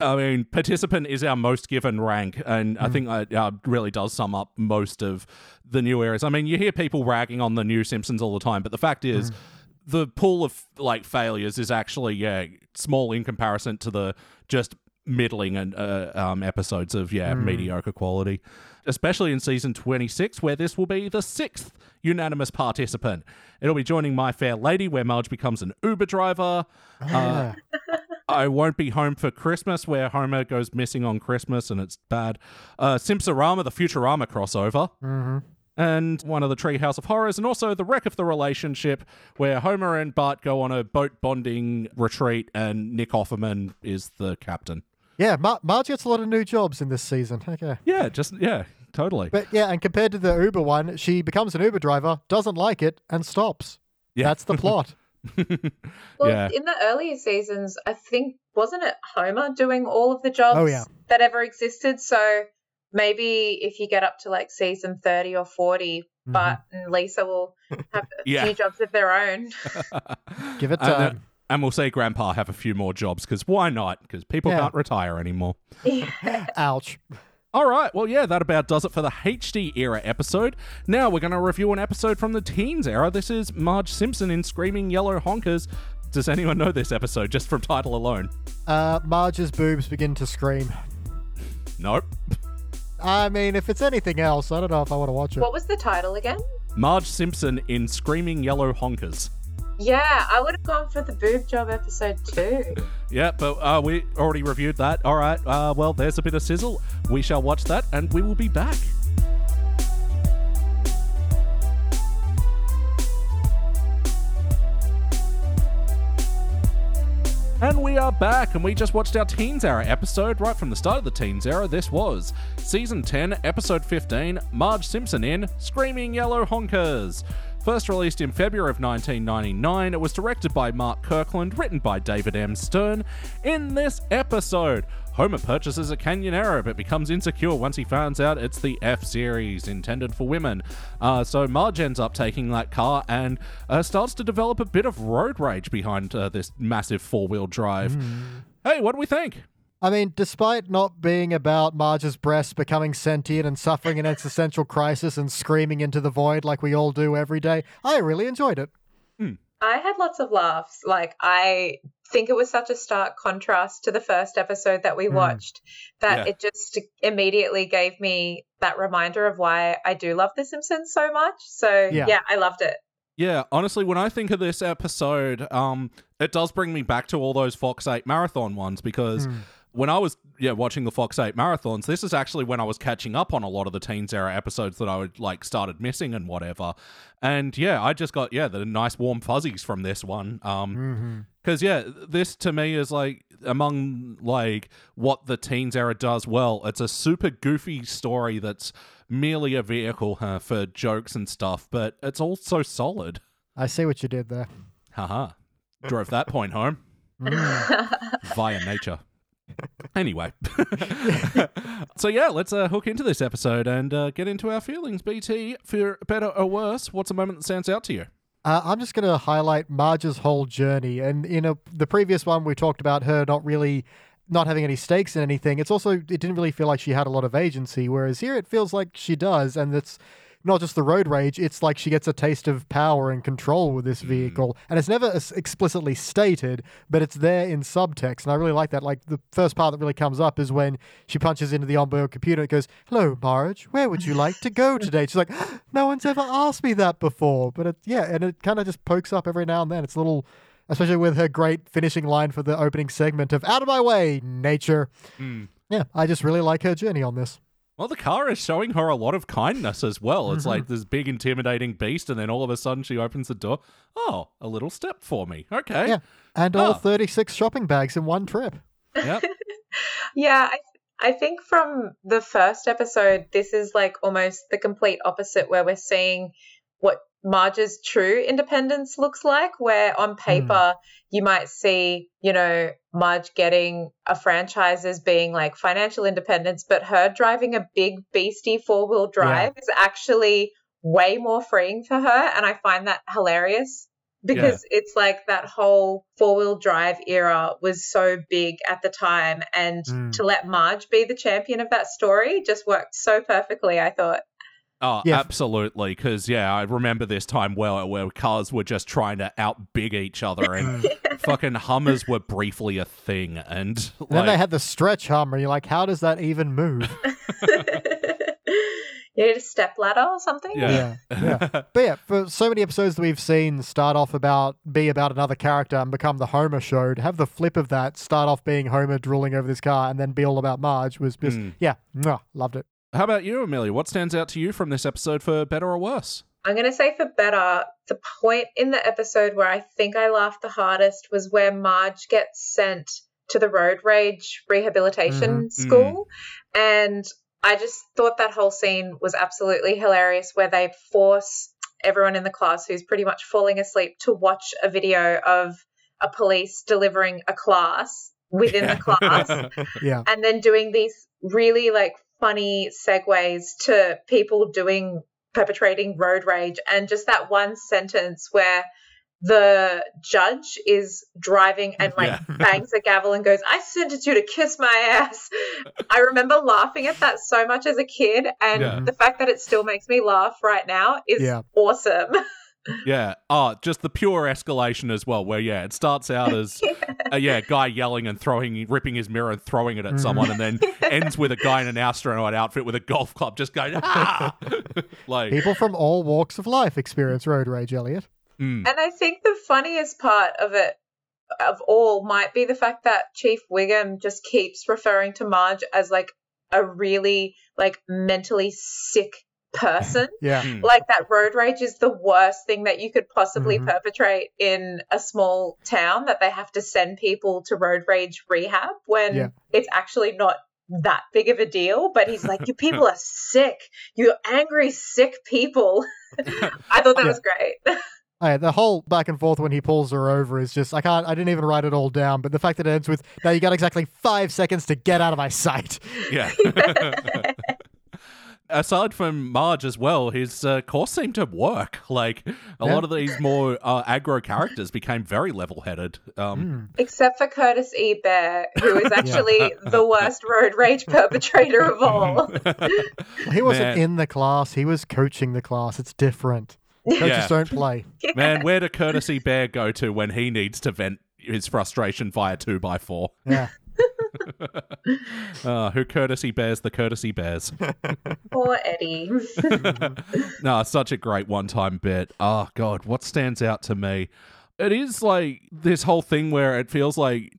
I mean, participant is our most given rank, and I think that uh, really does sum up most of the new areas. I mean, you hear people ragging on the new Simpsons all the time, but the fact is, the pool of like failures is actually yeah small in comparison to the just middling and uh, um, episodes of yeah mediocre quality especially in season 26 where this will be the sixth unanimous participant it'll be joining my fair lady where marge becomes an uber driver uh, I won't be home for Christmas, where Homer goes missing on Christmas and it's bad. Uh, Simpsorama, the Futurama crossover. hmm And one of the Treehouse of Horrors, and also the wreck of the relationship, where Homer and Bart go on a boat bonding retreat, and Nick Offerman is the captain. Yeah, Mar- Marge gets a lot of new jobs in this season. Okay. Yeah, just yeah, totally. But yeah, and compared to the Uber one, she becomes an Uber driver, doesn't like it, and stops. Yeah. That's the plot. (laughs) Well, Yeah. in the earlier seasons, I think wasn't it Homer doing all of the jobs Oh, yeah. that ever existed? So maybe if you get up to like season thirty or 40 Bart and Lisa will have a (laughs) Yeah. few jobs of their own. (laughs) Give it And, uh, time. And we'll say Grandpa have a few more jobs because why not? Because people Yeah. can't retire anymore. (laughs) Ouch. All right, well, yeah, that about does it for the HD era episode. Now we're going to review an episode from the teens era. This is Marge Simpson in Screaming Yellow Honkers. Does anyone know this episode just from title alone? Uh, Marge's boobs begin to scream. Nope. I mean, if it's anything else, I don't know if I want to watch it. what was the title again? Marge Simpson in Screaming Yellow Honkers. Yeah, I would have gone for the boob job episode too. Yeah, but uh, we already reviewed that. All right, uh, well, there's a bit of sizzle. We shall watch that and we will be back. And we are back, and we just watched our Teens Era episode right from the start of the Teens Era. This was Season 10, Episode 15 Marge Simpson in Screaming Yellow Honkers. First released in February of 1999, it was directed by Mark Kirkland, written by David M. Stern. In this episode, Homer purchases a Canyonero but becomes insecure once he finds out it's the F series intended for women. Uh, so Marge ends up taking that car and uh, starts to develop a bit of road rage behind uh, this massive four wheel drive. Hey, what do we think? I mean, despite not being about Marge's breasts becoming sentient and suffering an existential crisis and screaming into the void like we all do every day, I really enjoyed it. I had lots of laughs. Like, I think it was such a stark contrast to the first episode that we Mm. watched that Yeah. it just immediately gave me that reminder of why I do love The Simpsons so much. So, Yeah. yeah, I loved it. Yeah, honestly, when I think of this episode, um, it does bring me back to all those Fox 8 marathon ones because when I was yeah watching the Fox 8 marathons, this is actually when I was catching up on a lot of the Teens era episodes that I would like started missing and whatever. And yeah, I just got yeah the nice warm fuzzies from this one. Um, Mm-hmm. because yeah, this to me is like among like what the teens era does well. It's a super goofy story that's merely a vehicle huh, for jokes and stuff, but it's also solid. I see what you did there. Haha, drove that point home via nature. Anyway, (laughs) (laughs) so yeah, let's uh, hook into this episode and uh, get into our feelings. BT, for better or worse, what's a moment that stands out to you? Uh, I'm just going to highlight Marge's whole journey. And in a, the previous one, we talked about her not really not having any stakes in anything. It's also it didn't really feel like she had a lot of agency, whereas here it feels like she does, and it's not just the road rage. It's like she gets a taste of power and control with this mm. vehicle, and it's never explicitly stated, but it's there in subtext, and I really like that. Like the first part that really comes up is when she punches into the onboard computer. It goes, "Hello, Marge. Where would you like to go (laughs) today?" She's like, ah, "No one's ever asked me that before." But it, yeah, and it kind of just pokes up every now and then. It's a little. Especially with her great finishing line for the opening segment of "Out of my way, nature." Mm. Yeah, I just really like her journey on this. Well, the car is showing her a lot of kindness as well. It's like this big, intimidating beast, and then all of a sudden she opens the door. Oh, a little step for me. Okay. Yeah, and all Ah. 36 shopping bags in one trip. Yep. (laughs) Yeah, I, I think from the first episode, this is like almost the complete opposite, where we're seeing what Marge's true independence looks like, where on paper you might see, you know, Marge getting a franchise as being like financial independence, but her driving a big beastie four wheel drive is actually way more freeing for her. And I find that hilarious because it's like that whole four wheel drive era was so big at the time. And Mm. to let Marge be the champion of that story just worked so perfectly, I thought. Oh, Yeah. absolutely. Because, yeah, I remember this time well where cars were just trying to outbig each other and (laughs) fucking Hummers were briefly a thing. And, And then they had the stretch Hummer. You're like, how does that even move? (laughs) you need a step ladder or something? Yeah. yeah. But yeah, for so many episodes that we've seen start off about be about another character and become the Homer show, to have the flip of that start off being Homer drooling over this car and then be all about Marge was just Mm. yeah, mwah, loved it. How about you, Amelia? What stands out to you from this episode for better or worse? I'm going to say for better, the point in the episode where I think I laughed the hardest was where Marge gets sent to the road rage rehabilitation mm-hmm. mm. school. And I just thought that whole scene was absolutely hilarious where they force everyone in the class who's pretty much falling asleep to watch a video of a police delivering a class within the class (laughs) Yeah. and then doing these really like funny segues to people doing perpetrating road rage and just that one sentence where the judge is driving and like Yeah. (laughs) bangs a gavel and goes i sentenced you to kiss my ass i remember laughing at that so much as a kid and Yeah. the fact that it still makes me laugh right now is Yeah. awesome (laughs) Yeah. Oh, just the pure escalation as well, where, yeah, it starts out as, (laughs) a yeah, guy yelling and throwing, ripping his mirror and throwing it at someone, and then (laughs) ends with a guy in an astronaut outfit with a golf club just going, ah! (laughs) like, People from all walks of life experience road rage, Elliot. mm, And I think the funniest part of it, of all, might be the fact that Chief Wiggum just keeps referring to Marge as like a really like mentally sick person. (laughs) Yeah. Hmm. Like that road rage is the worst thing that you could possibly Mhm. perpetrate in a small town that they have to send people to road rage rehab when Yeah. it's actually not that big of a deal. But he's like, You people are (laughs) sick. You're angry, sick people. (laughs) I thought that Yeah. was great. Hey, the whole back and forth when he pulls her over is just I can't I didn't even write it all down, but the fact that it ends with now you got exactly five seconds to get out of my sight. Yeah. Aside from Marge as well, his uh, course seemed to work. Like a Yeah. lot of these more uh, aggro characters became very level-headed. Um, Except for Curtis E. Bear, who is (laughs) actually the worst road rage perpetrator of all. (laughs) He wasn't Man. in the class, he was coaching the class. It's different. Coaches Yeah. don't play. (laughs) Man, where do E. Bear go to when he needs to vent his frustration via two by four? Yeah. (laughs) Uh, who courtesy bears the courtesy bears? (laughs) Poor Eddie. (laughs) no, such a great one-time bit. Oh god, what stands out to me? It is like this whole thing where it feels like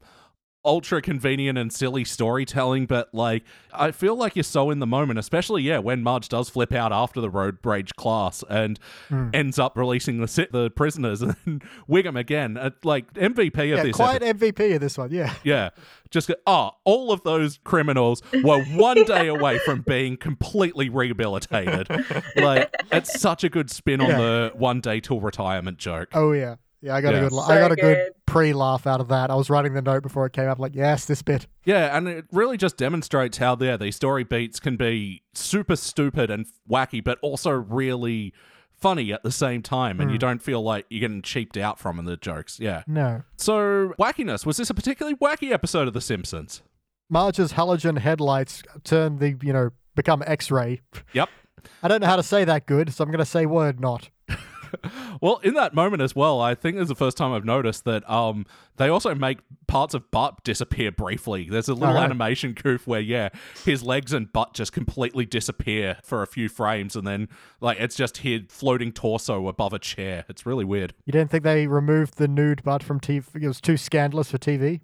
ultra convenient and silly storytelling, but like I feel like you're so in the moment, especially yeah when Marge does flip out after the road rage class and Hmm. ends up releasing the si- the prisoners and (laughs) Wiggum again, uh, like MVP of Yeah, this. quite epi- MVP of this one, yeah. yeah. Just oh, all of those criminals were one (laughs) day away from being completely rehabilitated. (laughs) Like, it's such a good spin on Yeah. the one day till retirement joke. Oh yeah. Yeah, I got Yeah. a good So I got a good good. pre-laugh out of that. I was writing the note before it came up like, yes, this bit. Yeah, and it really just demonstrates how there these story beats can be super stupid and wacky, but also really funny at the same time, and you mm. don't feel like you're getting cheaped out from in the jokes. Yeah. No. So, wackiness. Was this a particularly wacky episode of The Simpsons? Marge's halogen headlights turn the, you know, become X-ray. Yep. I don't know how to say that good, so I'm going to say word not. (laughs) Well, in that moment as well, I think it's the first time I've noticed that um they also make parts of butt disappear briefly. There's a little right. animation goof where yeah, his legs and butt just completely disappear for a few frames and then like it's just his floating torso above a chair. It's really weird. You didn't think they removed the nude butt from TV? It was too scandalous for TV.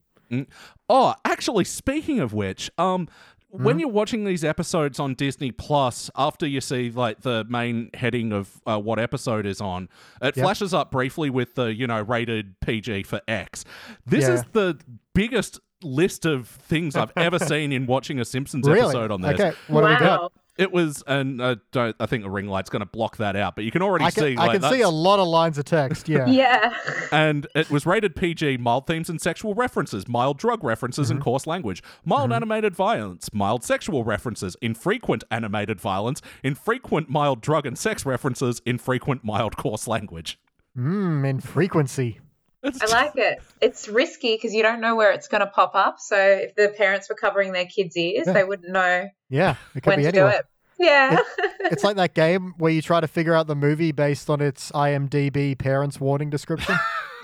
Oh, actually, speaking of which, um, when you're watching these episodes on Disney Plus, after you see like the main heading of uh, what episode is on, it Yep. flashes up briefly with the you know rated PG for X. This Yeah. is the biggest list of things I've ever (laughs) seen in watching a Simpsons Really? episode on this. Okay, what do we got? Wow. It was, and I uh, don't, I think the ring light's going to block that out, but you can already I can, see. I like, can see a lot of lines of text. Yeah. (laughs) Yeah. and it was rated PG, mild themes and sexual references, mild drug references and mm-hmm. coarse language, mild mm-hmm. animated violence, mild sexual references, infrequent animated violence, infrequent mild drug and sex references, infrequent mild coarse language. Mmm, infrequency. I like it. It's risky because you don't know where it's going to pop up. So if the parents were covering their kids' ears, Yeah. they wouldn't know Yeah, it could when be to anywhere. do it. Yeah. (laughs) It's like that game where you try to figure out the movie based on its IMDb parents warning description. (laughs)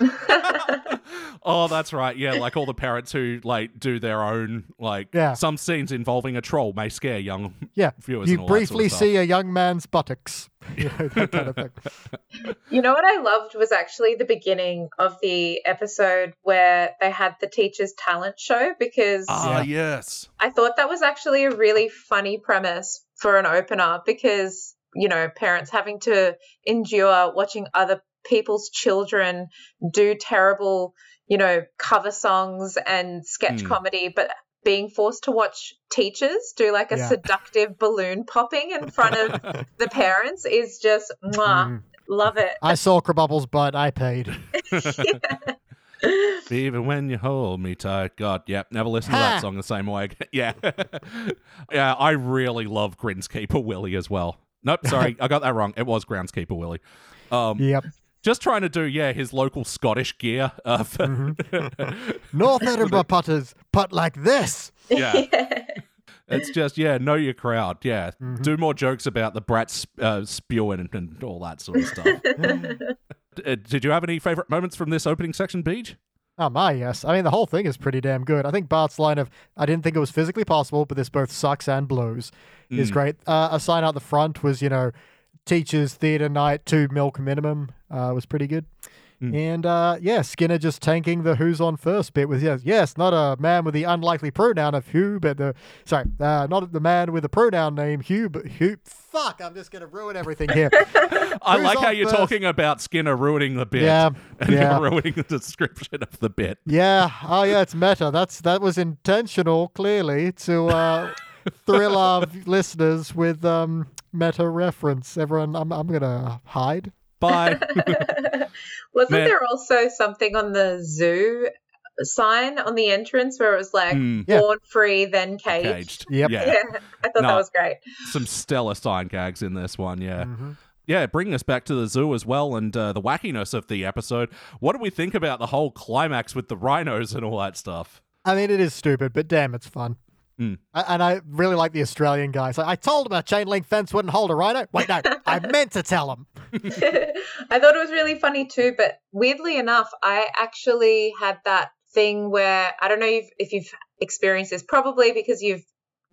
(laughs) oh, that's right. Yeah, like all the parents who like do their own like Yeah. some scenes involving a troll may scare young Yeah, viewers. you and all that sort of briefly see a young man's buttocks. (laughs) You know, that kind of thing. (laughs) You know what I loved was actually the beginning of the episode where they had the teacher's talent show because Ah, Yeah. yes. I thought that was actually a really funny premise for an opener because, you know, parents having to endure watching other people's children do terrible, you know, cover songs and sketch Hmm. comedy, but being forced to watch teachers do like a Yeah. seductive balloon popping in front of the (laughs) parents is just mwah, Mm. love it. I saw Krabappel's butt. I paid. (laughs) (laughs) Even when you hold me tight. God, yep. Never listen to that song the same way. yeah. yeah, I really love Greenskeeper Willie as well. Nope, sorry. I got that wrong. It was Groundskeeper Willie. Um, Yep. Just trying to do, yeah, his local Scottish gear. Uh, (laughs) for- (laughs) North Edinburgh putters putt like this. (laughs) yeah. It's just, yeah, know your crowd. Yeah. Mm-hmm. Do more jokes about the brats uh, spewing and, and all that sort of stuff. Uh, did you have any favorite moments from this opening section, Beach? Oh my, yes. I mean, the whole thing is pretty damn good. I think Bart's line of "I didn't think it was physically possible, but this both sucks and blows" is great. Uh, a sign out the front was, you know, teachers theater night two milk minimum uh, was pretty good. And uh, yeah, Skinner just tanking the who's on first bit with yes, yes, not a man with the unlikely pronoun of Hugh, but the sorry, uh, not the man with the pronoun name Hugh, but Hugh. Fuck, I'm just gonna ruin everything here. (laughs) (laughs) I Who's like how you're talking about Skinner ruining the bit. Yeah, (laughs) And yeah. you're ruining the description of the bit. yeah, oh yeah, it's meta. That's that was intentional, clearly, to uh, thrill our listeners with um, meta reference. Everyone, I'm I'm gonna hide. Bye. (laughs) Wasn't Man. there also something on the zoo sign on the entrance where it was like Hmm, Yeah. born free, then caged? caged. Yep. Yeah. Yeah, (laughs) I thought No. that was great. Some stellar sign gags in this one. Yeah. Mhm. Yeah, bringing us back to the zoo as well and uh, the wackiness of the episode. What do we think about the whole climax with the rhinos and all that stuff? I mean, it is stupid, but damn, it's fun. Mm. And I really like the Australian guy. So I told him a chain link fence wouldn't hold a rhino. Wait, no, I (laughs) meant to tell him. (laughs) I thought it was really funny too, but weirdly enough, I actually had that thing where I don't know if, if you've experienced this, probably because you've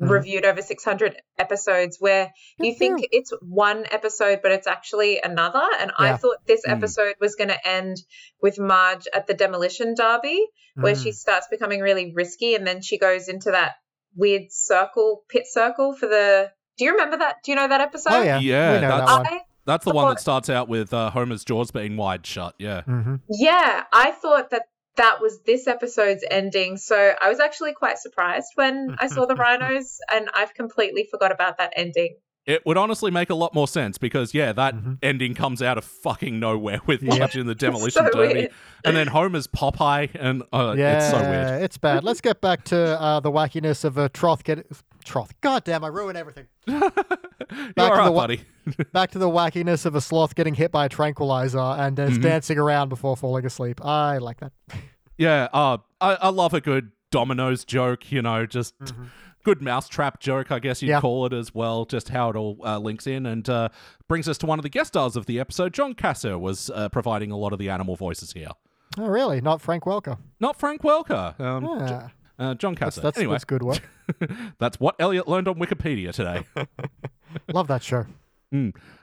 Mhm. reviewed over 600 episodes, where you think Mhm. it's one episode, but it's actually another. And I thought this Mm. episode was going to end with Marge at the demolition derby, where she Mm. starts becoming really risky, and then she goes into that weird circle, pit circle for the. Do you remember that? Do you know that episode? Oh yeah, Yeah, we know that that's- one. I That's the one that starts out with uh, Homer's jaws being wide shut. Yeah. hmm Yeah, I thought that that was this episode's ending. So I was actually quite surprised when I saw the (laughs) rhinos, and I've completely forgot about that ending. It would honestly make a lot more sense because, yeah, that Mhm. ending comes out of fucking nowhere with Yep. Marge in the (laughs) demolition so derby. weird. And then Homer's Popeye, and uh, yeah, it's so weird. it's bad. Let's get back to uh, the wackiness of a troth get troth. God damn, I ruin everything. (laughs) You're Back to all right, the buddy. (laughs) Back to the wackiness of a sloth getting hit by a tranquilizer and Mm-hmm. dancing around before falling asleep. I like that. Yeah, uh, I, I love a good dominoes joke, you know, just good mousetrap joke, I guess you'd Yeah. call it as well, just how it all uh, links in. And uh, brings us to one of the guest stars of the episode. John Kassir was uh, providing a lot of the animal voices here. Oh, really? Not Frank Welker. Not Frank Welker, um, Ah, uh, John that's Kassir. that's, anyway, that's good work. (laughs) that's what Elliot learned on Wikipedia today. (laughs) (laughs) Love that show.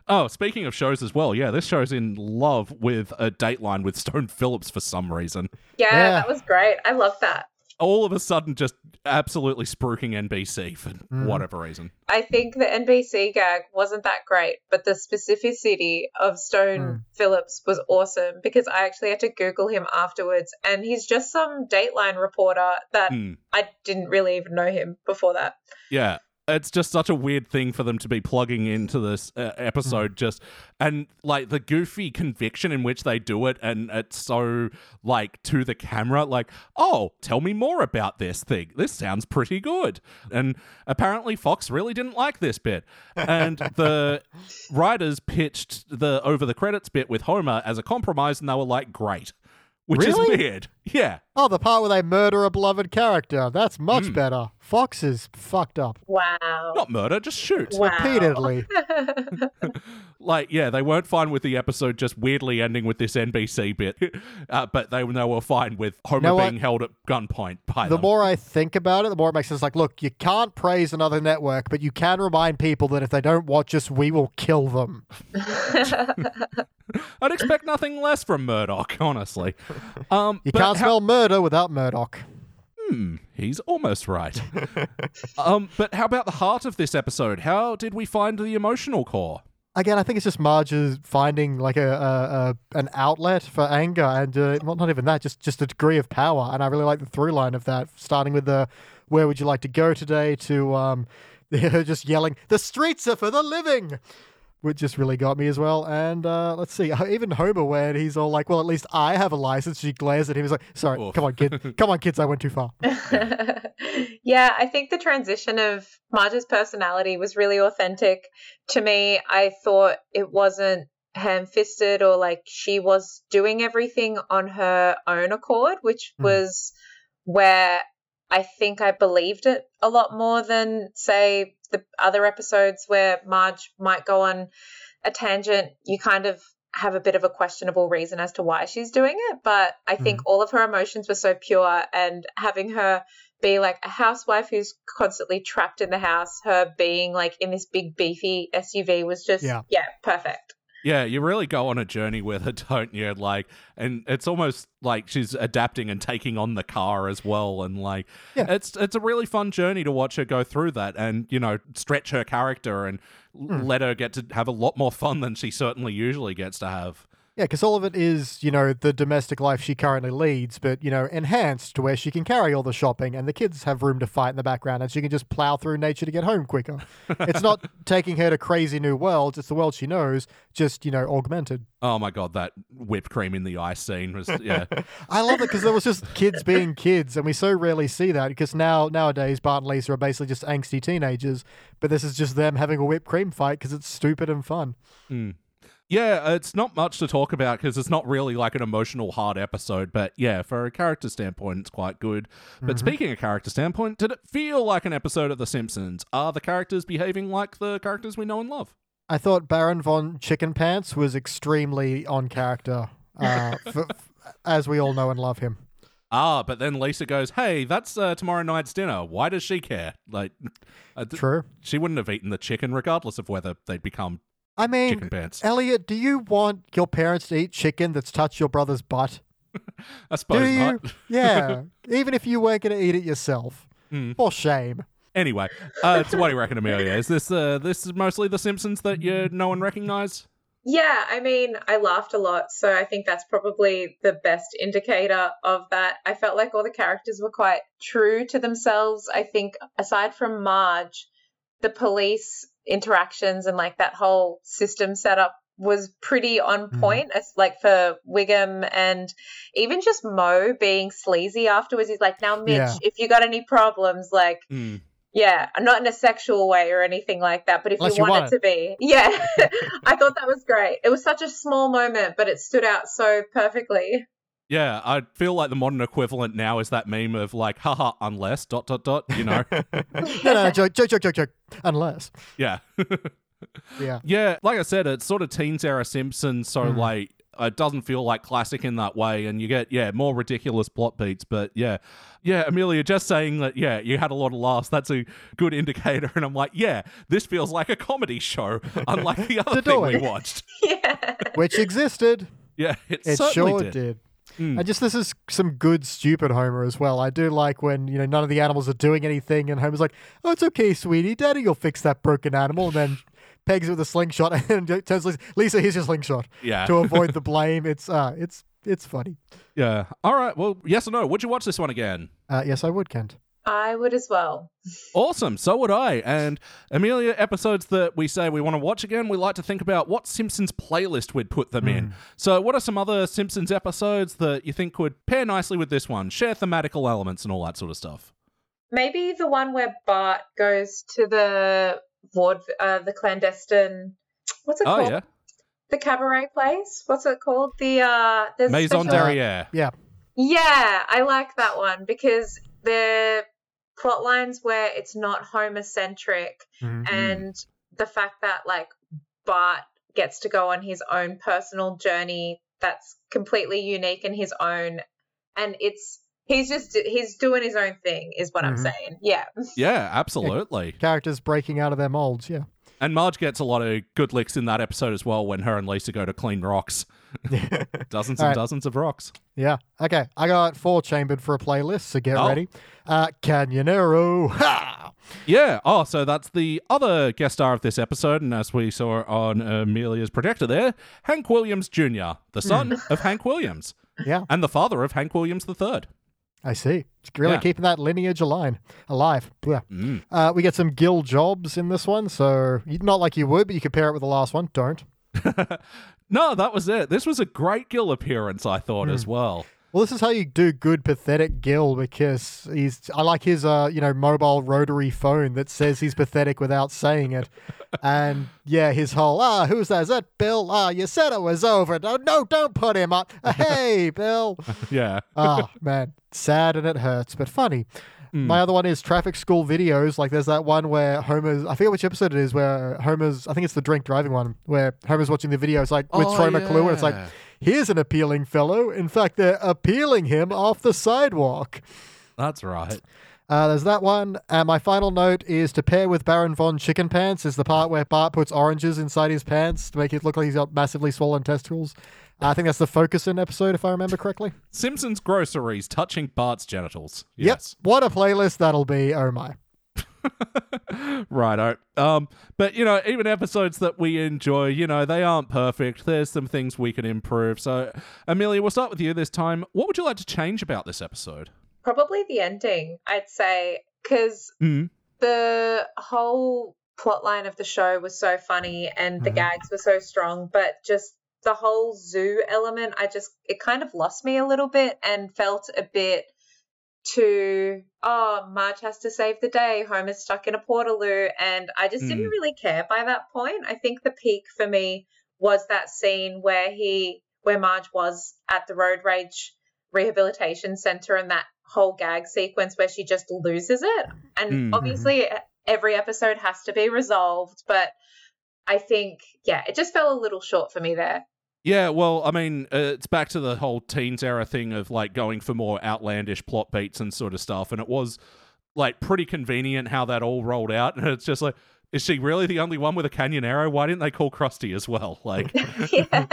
Oh, speaking of shows as well, yeah, this show's in love with a Dateline with Stone Phillips for some reason. Yeah, Yeah. that was great. I love that. All of a sudden, just absolutely spruiking NBC for Mhm. whatever reason. I think the NBC gag wasn't that great, but the specificity of Stone Mm. Phillips was awesome because I actually had to Google him afterwards, and he's just some Dateline reporter that Hmm. I didn't really even know him before that. Yeah. It's just such a weird thing for them to be plugging into this uh, episode, just and like the goofy conviction in which they do it, and it's so like to the camera, like, oh, tell me more about this thing. This sounds pretty good. And apparently, Fox really didn't like this bit, and the (laughs) writers pitched the over the credits bit with Homer as a compromise, and they were like, great, which is weird. Yeah, Oh, the part where they murder a beloved character. That's much Mm. better. Fox is fucked up. Wow. not murder, just shoot. wow. Repeatedly. (laughs) (laughs) like yeah they weren't fine with the episode just weirdly ending with this nbc bit (laughs) uh, but they, they were fine with homer know what? being held at gunpoint by The them more I think about it, the more it makes sense. Like, look, you can't praise another network, but you can remind people that if they don't watch us, we will kill them. i'd expect nothing less from murdoch honestly um You but can't how- spell murder without Murdoch. hmm, he's almost right (laughs) um but how about the heart of this episode how did we find the emotional core Again, I think it's just Marge's finding like a, a, a an outlet for anger, and uh, well, not even that, just just a degree of power. And I really like the through line of that, starting with the "Where would you like to go today?" to um, her (laughs) just yelling, "The streets are for the living," which just really got me as well. And uh, let's see, (laughs) even Homer, where he's all like, "Well, at least I have a license." She glares at him. He's like, "Sorry, Oof. come on, kid, (laughs) come on, kids, I went too far." (laughs) yeah, I think the transition of Marge's personality was really authentic to me. I thought it wasn't ham fisted or like she was doing everything on her own accord, which Mm. was where I think I believed it a lot more than, say, the other episodes where Marge might go on a tangent. You kind of have a bit of a questionable reason as to why she's doing it. But I think hmm. all of her emotions were so pure, and having her be like a housewife who's constantly trapped in the house, her being like in this big beefy SUV was just, Yeah. yeah, perfect. Yeah, you really go on a journey with her, (laughs) don't you? Like, and it's almost like she's adapting and taking on the car as well, and like, Yeah. it's it's a really fun journey to watch her go through that, and you know, stretch her character and Hmm. let her get to have a lot more fun than she certainly usually gets to have. Yeah, because all of it is, you know, the domestic life she currently leads, but, you know, enhanced to where she can carry all the shopping and the kids have room to fight in the background and she can just plow through nature to get home quicker. (laughs) it's not taking her to crazy new worlds, it's the world she knows, just, you know, augmented. Oh my god, that whipped cream in the ice scene was yeah. (laughs) I love it because there was just kids being kids, and we so rarely see that because now nowadays Bart and Lisa are basically just angsty teenagers, but this is just them having a whipped cream fight because it's stupid and fun. Mm. Yeah, it's not much to talk about because it's not really like an emotional hard episode. But yeah, for a character standpoint, it's quite good. But speaking of character standpoint, did it feel like an episode of The Simpsons? Are the characters behaving like the characters we know and love? I thought Baron von Chicken Pants was extremely on character, uh, (laughs) f- f- as we all know and love him. Ah, but then Lisa goes, "Hey, that's uh, tomorrow night's dinner. Why does she care? Like, I th- True. she wouldn't have eaten the chicken regardless of whether they'd become I mean, chicken pants. Elliot, do you want your parents to eat chicken that's touched your brother's butt? (laughs) I suppose Do you? not. yeah. (laughs) Even if you weren't going to eat it yourself. Hmm. For shame. Anyway, uh, so what do you reckon, Amelia? Is this uh, this is mostly The Simpsons that you know and recognize? Yeah, I mean, I laughed a lot, so I think that's probably the best indicator of that. I felt like all the characters were quite true to themselves. I think, aside from Marge, the police interactions and like that whole system setup was pretty on Mhm. point. As like for Wiggum and even just Moe being sleazy afterwards. He's like, "Now, Midge, Yeah. if you got any problems, like." Mm. Yeah, not in a sexual way or anything like that, but if Unless you you want, want it to be. Yeah. (laughs) (laughs) I thought that was great. It was such a small moment, but it stood out so perfectly. Yeah, I feel like the modern equivalent now is that meme of like, haha, unless dot dot dot. You know? (laughs) no, no, joke, joke, joke, joke, joke. Unless. yeah. (laughs) Yeah. Yeah, like I said, it's sort of teens era Simpsons, so Mhm. like it doesn't feel like classic in that way, and you get yeah more ridiculous plot beats. But yeah, yeah, Amelia, just saying that yeah you had a lot of laughs. That's a good indicator, and I'm like yeah, this feels like a comedy show, (laughs) unlike the other thing we watched. yeah. Which existed. Yeah, it, It certainly sure did. did. Mm. And just this is some good stupid Homer as well. I do like when you know none of the animals are doing anything, and Homer's like, "Oh, it's okay, sweetie. Daddy you'll fix that broken animal." And then (laughs) pegs it with a slingshot, (laughs) and tells Lisa, "Lisa, here's your slingshot Yeah, to avoid the (laughs) blame." It's uh, it's it's funny. yeah. All right. Well, yes or no? Would you watch this one again? Uh, yes, I would, Kent. I would as well. Awesome. So would I. And Amelia, episodes that we say we want to watch again, we like to think about what Simpsons playlist we'd put them in. So, what are some other Simpsons episodes that you think would pair nicely with this one, share thematical elements and all that sort of stuff? Maybe the one where Bart goes to the ward, uh, the clandestine. What's it Oh, called? yeah. The cabaret place. What's it called? The uh, Maison special- Derriere. Yeah, Yeah, I like that one because the plot lines where it's not Homer centric Mhm. and the fact that like Bart gets to go on his own personal journey that's completely unique in his own and it's he's just he's doing his own thing is what I'm Mhm. saying. (laughs) Yeah. Yeah, absolutely. characters breaking out of their molds. Yeah. And Marge gets a lot of good licks in that episode as well when her and Lisa go to clean rocks. (laughs) Dozens and right. dozens of rocks. Yeah. Okay. I got four chambered for a playlist, so get Oh. ready. Uh, Canyonero. (laughs) Ha! Yeah. Oh, so that's the other guest star of this episode, and as we saw on Amelia's projector there, Hank Williams Jr., the son of Hank Williams, Yeah, and the father of Hank Williams III. I see. It's really Yeah. keeping that lineage alive. Alive. Blah. Mm. Uh, we get some Gil Jobs in this one, so not like you would, but you compare it with the last one. Don't. (laughs) No, that was it. This was a great Gil appearance, I thought, as well. Well, this is how you do good pathetic Gil because he's. I like his, uh, you know, mobile rotary phone that says he's pathetic without saying it, and yeah, his whole ah, who's that? Is that Bill? Ah, you said it was over. No, no, don't put him up. (laughs) Hey, Bill. (laughs) Yeah. Ah, man, sad and it hurts, but funny. My other one is traffic school videos. Like there's that one where Homer's, I forget which episode it is, where Homer's, I think it's the drink driving one, where Homer's watching the video. It's like with Oh, Troy McClure, and it's like, yeah. Here's an appealing fellow. In fact, they're appealing him off the sidewalk. That's right. Uh, there's that one. And my final note is to pair with Baron Von Chicken Pants is the part where Bart puts oranges inside his pants to make it look like he's got massively swollen testicles. I think that's the Focusyn episode, if I remember correctly. Simpsons groceries touching Bart's genitals. Yes. Yep. What a playlist that'll be. Oh my. (laughs) Righto. Um, but you know, even episodes that we enjoy, you know, they aren't perfect. There's some things we can improve. So, Amelia, we'll start with you this time. What would you like to change about this episode? Probably the ending, I'd say, because Mm. the whole plot line of the show was so funny and the Mhm. gags were so strong, but just the whole zoo element, I just, it kind of lost me a little bit and felt a bit too, oh, Marge has to save the day, Homer's stuck in a portaloo, and I just didn't Mm. really care by that point. I think the peak for me was that scene where he, where Marge was at the road rage rehabilitation center and that whole gag sequence where she just loses it. And Mhm. obviously, every episode has to be resolved, but I think, yeah, it just fell a little short for me there. Yeah, well, I mean, uh, it's back to the whole teens era thing of like going for more outlandish plot beats and sort of stuff, and it was like pretty convenient how that all rolled out, (laughs) and it's just like, is she really the only one with a Canyonero? Why didn't they call Krusty as well? (laughs) Like, (laughs) yeah.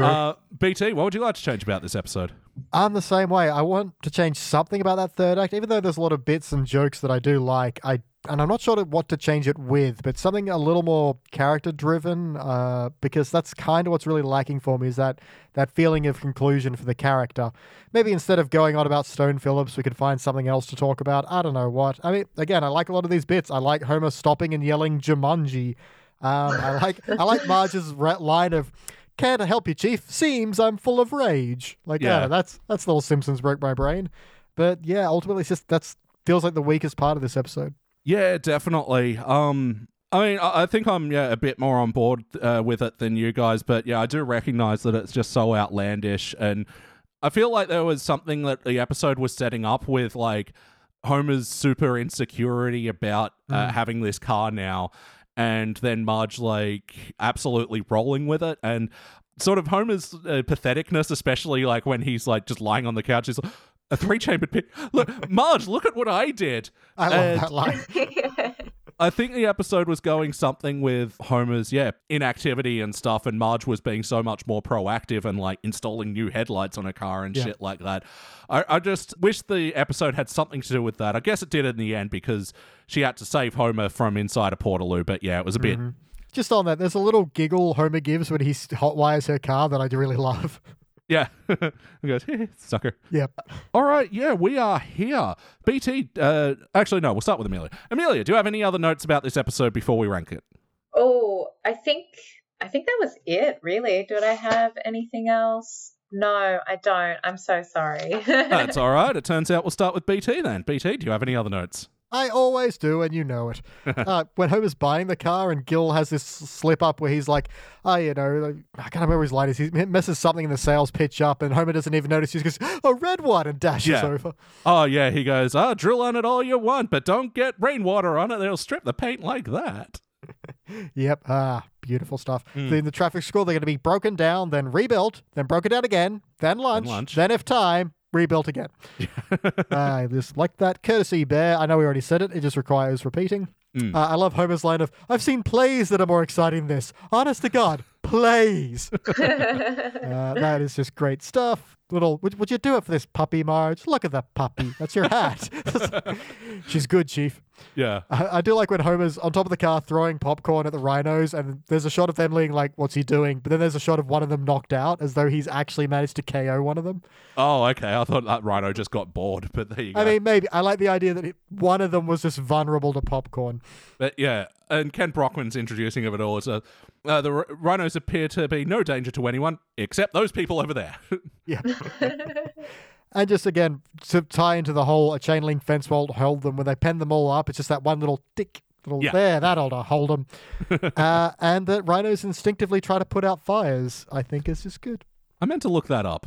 uh, BT, what would you like to change about this episode? I'm the same way. I want to change something about that third act, even though there's a lot of bits and jokes that I do like. I and I'm not sure what to change it with, but something a little more character driven, uh, because that's kind of what's really lacking for me is that that feeling of conclusion for the character. Maybe instead of going on about Stone Phillips, we could find something else to talk about. I don't know what. I mean, again, I like a lot of these bits. I like Homer stopping and yelling Jumanji. Um, I like I like (laughs) Marge's line of "Can't help you, Chief. Seems I'm full of rage." Like, yeah, Yeah. that's that's little Simpsons broke my brain. But yeah, ultimately, it's just that's feels like the weakest part of this episode. Yeah, definitely. Um, I mean, I I think I'm yeah a bit more on board uh, with it than you guys, but yeah, I do recognize that it's just so outlandish, and I feel like there was something that the episode was setting up with like Homer's super insecurity about uh, having this car now, and then Marge like absolutely rolling with it, and sort of Homer's uh, patheticness, especially like when he's like just lying on the couch, he's like. A three-chambered pin. Look, (laughs) Marge, look at what I did. I love And- that line. (laughs) I think the episode was going something with Homer's, yeah, inactivity and stuff, and Marge was being so much more proactive and like installing new headlights on a car and Yeah. shit like that. I, I just wish the episode had something to do with that. I guess it did in the end because she had to save Homer from inside a portaloo, but yeah, it was a bit. Mm-hmm. Just on that, there's a little giggle Homer gives when he hotwires her car that I do really love. (laughs) Yeah. (laughs) he goes, sucker. Yep. All right, yeah, we are here. BT, uh, actually, no, we'll start with Amelia. Amelia, do you have any other notes about this episode before we rank it? oh, I think I think that was it, really. Did I have anything else? No, I don't. I'm so sorry. (laughs) That's all right. It turns out we'll start with BT then. BT, do you have any other notes? I always do, and you know it. (laughs) uh, when Homer's buying the car, and Gil has this slip up where he's like, "Oh, you know, like, I can't remember his line is. He messes something in the sales pitch up, and Homer doesn't even notice. He goes, "A red one," and dashes Yeah. over. Oh, yeah, he goes, ah, drill on it all you want, but don't get rainwater on it. They'll strip the paint like that. (laughs) Yep. Ah, beautiful stuff. In the traffic school, they're going to be broken down, then rebuilt, then broken down again, then lunch, lunch. then if time, rebuilt again. (laughs) I just like that courtesy, Bear. I know we already said it. It just requires repeating. Mm. Uh, I love Homer's line of, I've seen plays that are more exciting than this. Honest to God, plays. (laughs) (laughs) uh, that is just great stuff. Little, would, would you do it for this puppy, Marge? Look at the puppy. That's your hat. (laughs) She's good, Chief. Yeah. I, I do like when Homer's on top of the car throwing popcorn at the rhinos, and there's a shot of them being like, "What's he doing?" But then there's a shot of one of them knocked out, as though he's actually managed to KO one of them. Oh, okay. I thought that rhino just got bored, but there you go. I mean, maybe I like the idea that it, one of them was just vulnerable to popcorn. But yeah, and Kent Brockman's introducing of it all. So uh, the r- rhinos appear to be no danger to anyone except those people over there. (laughs) Yeah. and just again to tie into the whole a chain link fence won't hold them when they pen them all up. It's just that one little tick. Little Yeah. there, that ought to hold them. (laughs) uh, and that rhinos instinctively try to put out fires, I think is just good. I meant to look that up.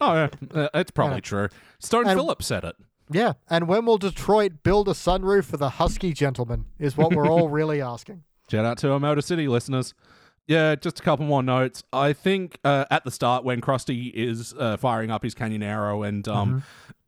Oh, yeah, uh, it's probably Yeah. true. Stone And- Phillips said it. Yeah, and when will Detroit build a sunroof for the Husky gentleman? Is what we're all (laughs) really asking. Shout out to our Motor City listeners. Yeah, just a couple more notes. I think uh, at the start when Krusty is uh, firing up his Canyonero and um,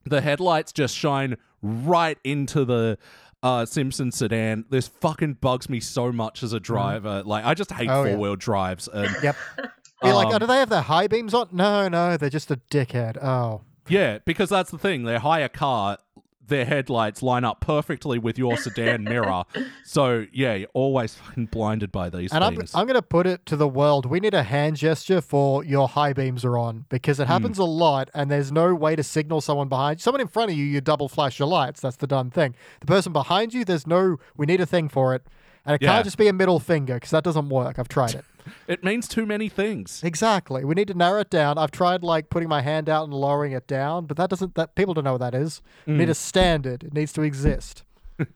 the headlights just shine right into the uh, Simpson sedan. This fucking bugs me so much as a driver. Like, I just hate Oh, yeah. four wheel drives. And Yep. (laughs) Be like, Um, oh, do they have their high beams on? No, no, they're just a dickhead. Oh. (laughs) yeah, because that's the thing. Their higher car, their headlights line up perfectly with your sedan mirror. So yeah, you're always fucking blinded by these And I'm. I'm going to put it to the world. We need a hand gesture for your high beams are on because Hmm. it happens a lot and there's no way to signal someone behind you. Someone in front of you, you double flash your lights. That's the done thing. The person behind you, there's no, we need a thing for it. And it Yeah. can't just be a middle finger because that doesn't work. I've tried it. It means too many things. exactly. We need to narrow it down. I've tried like putting my hand out and lowering it down, but that doesn't, that people don't know what that is. We Hmm. need a standard. It needs to exist. (laughs)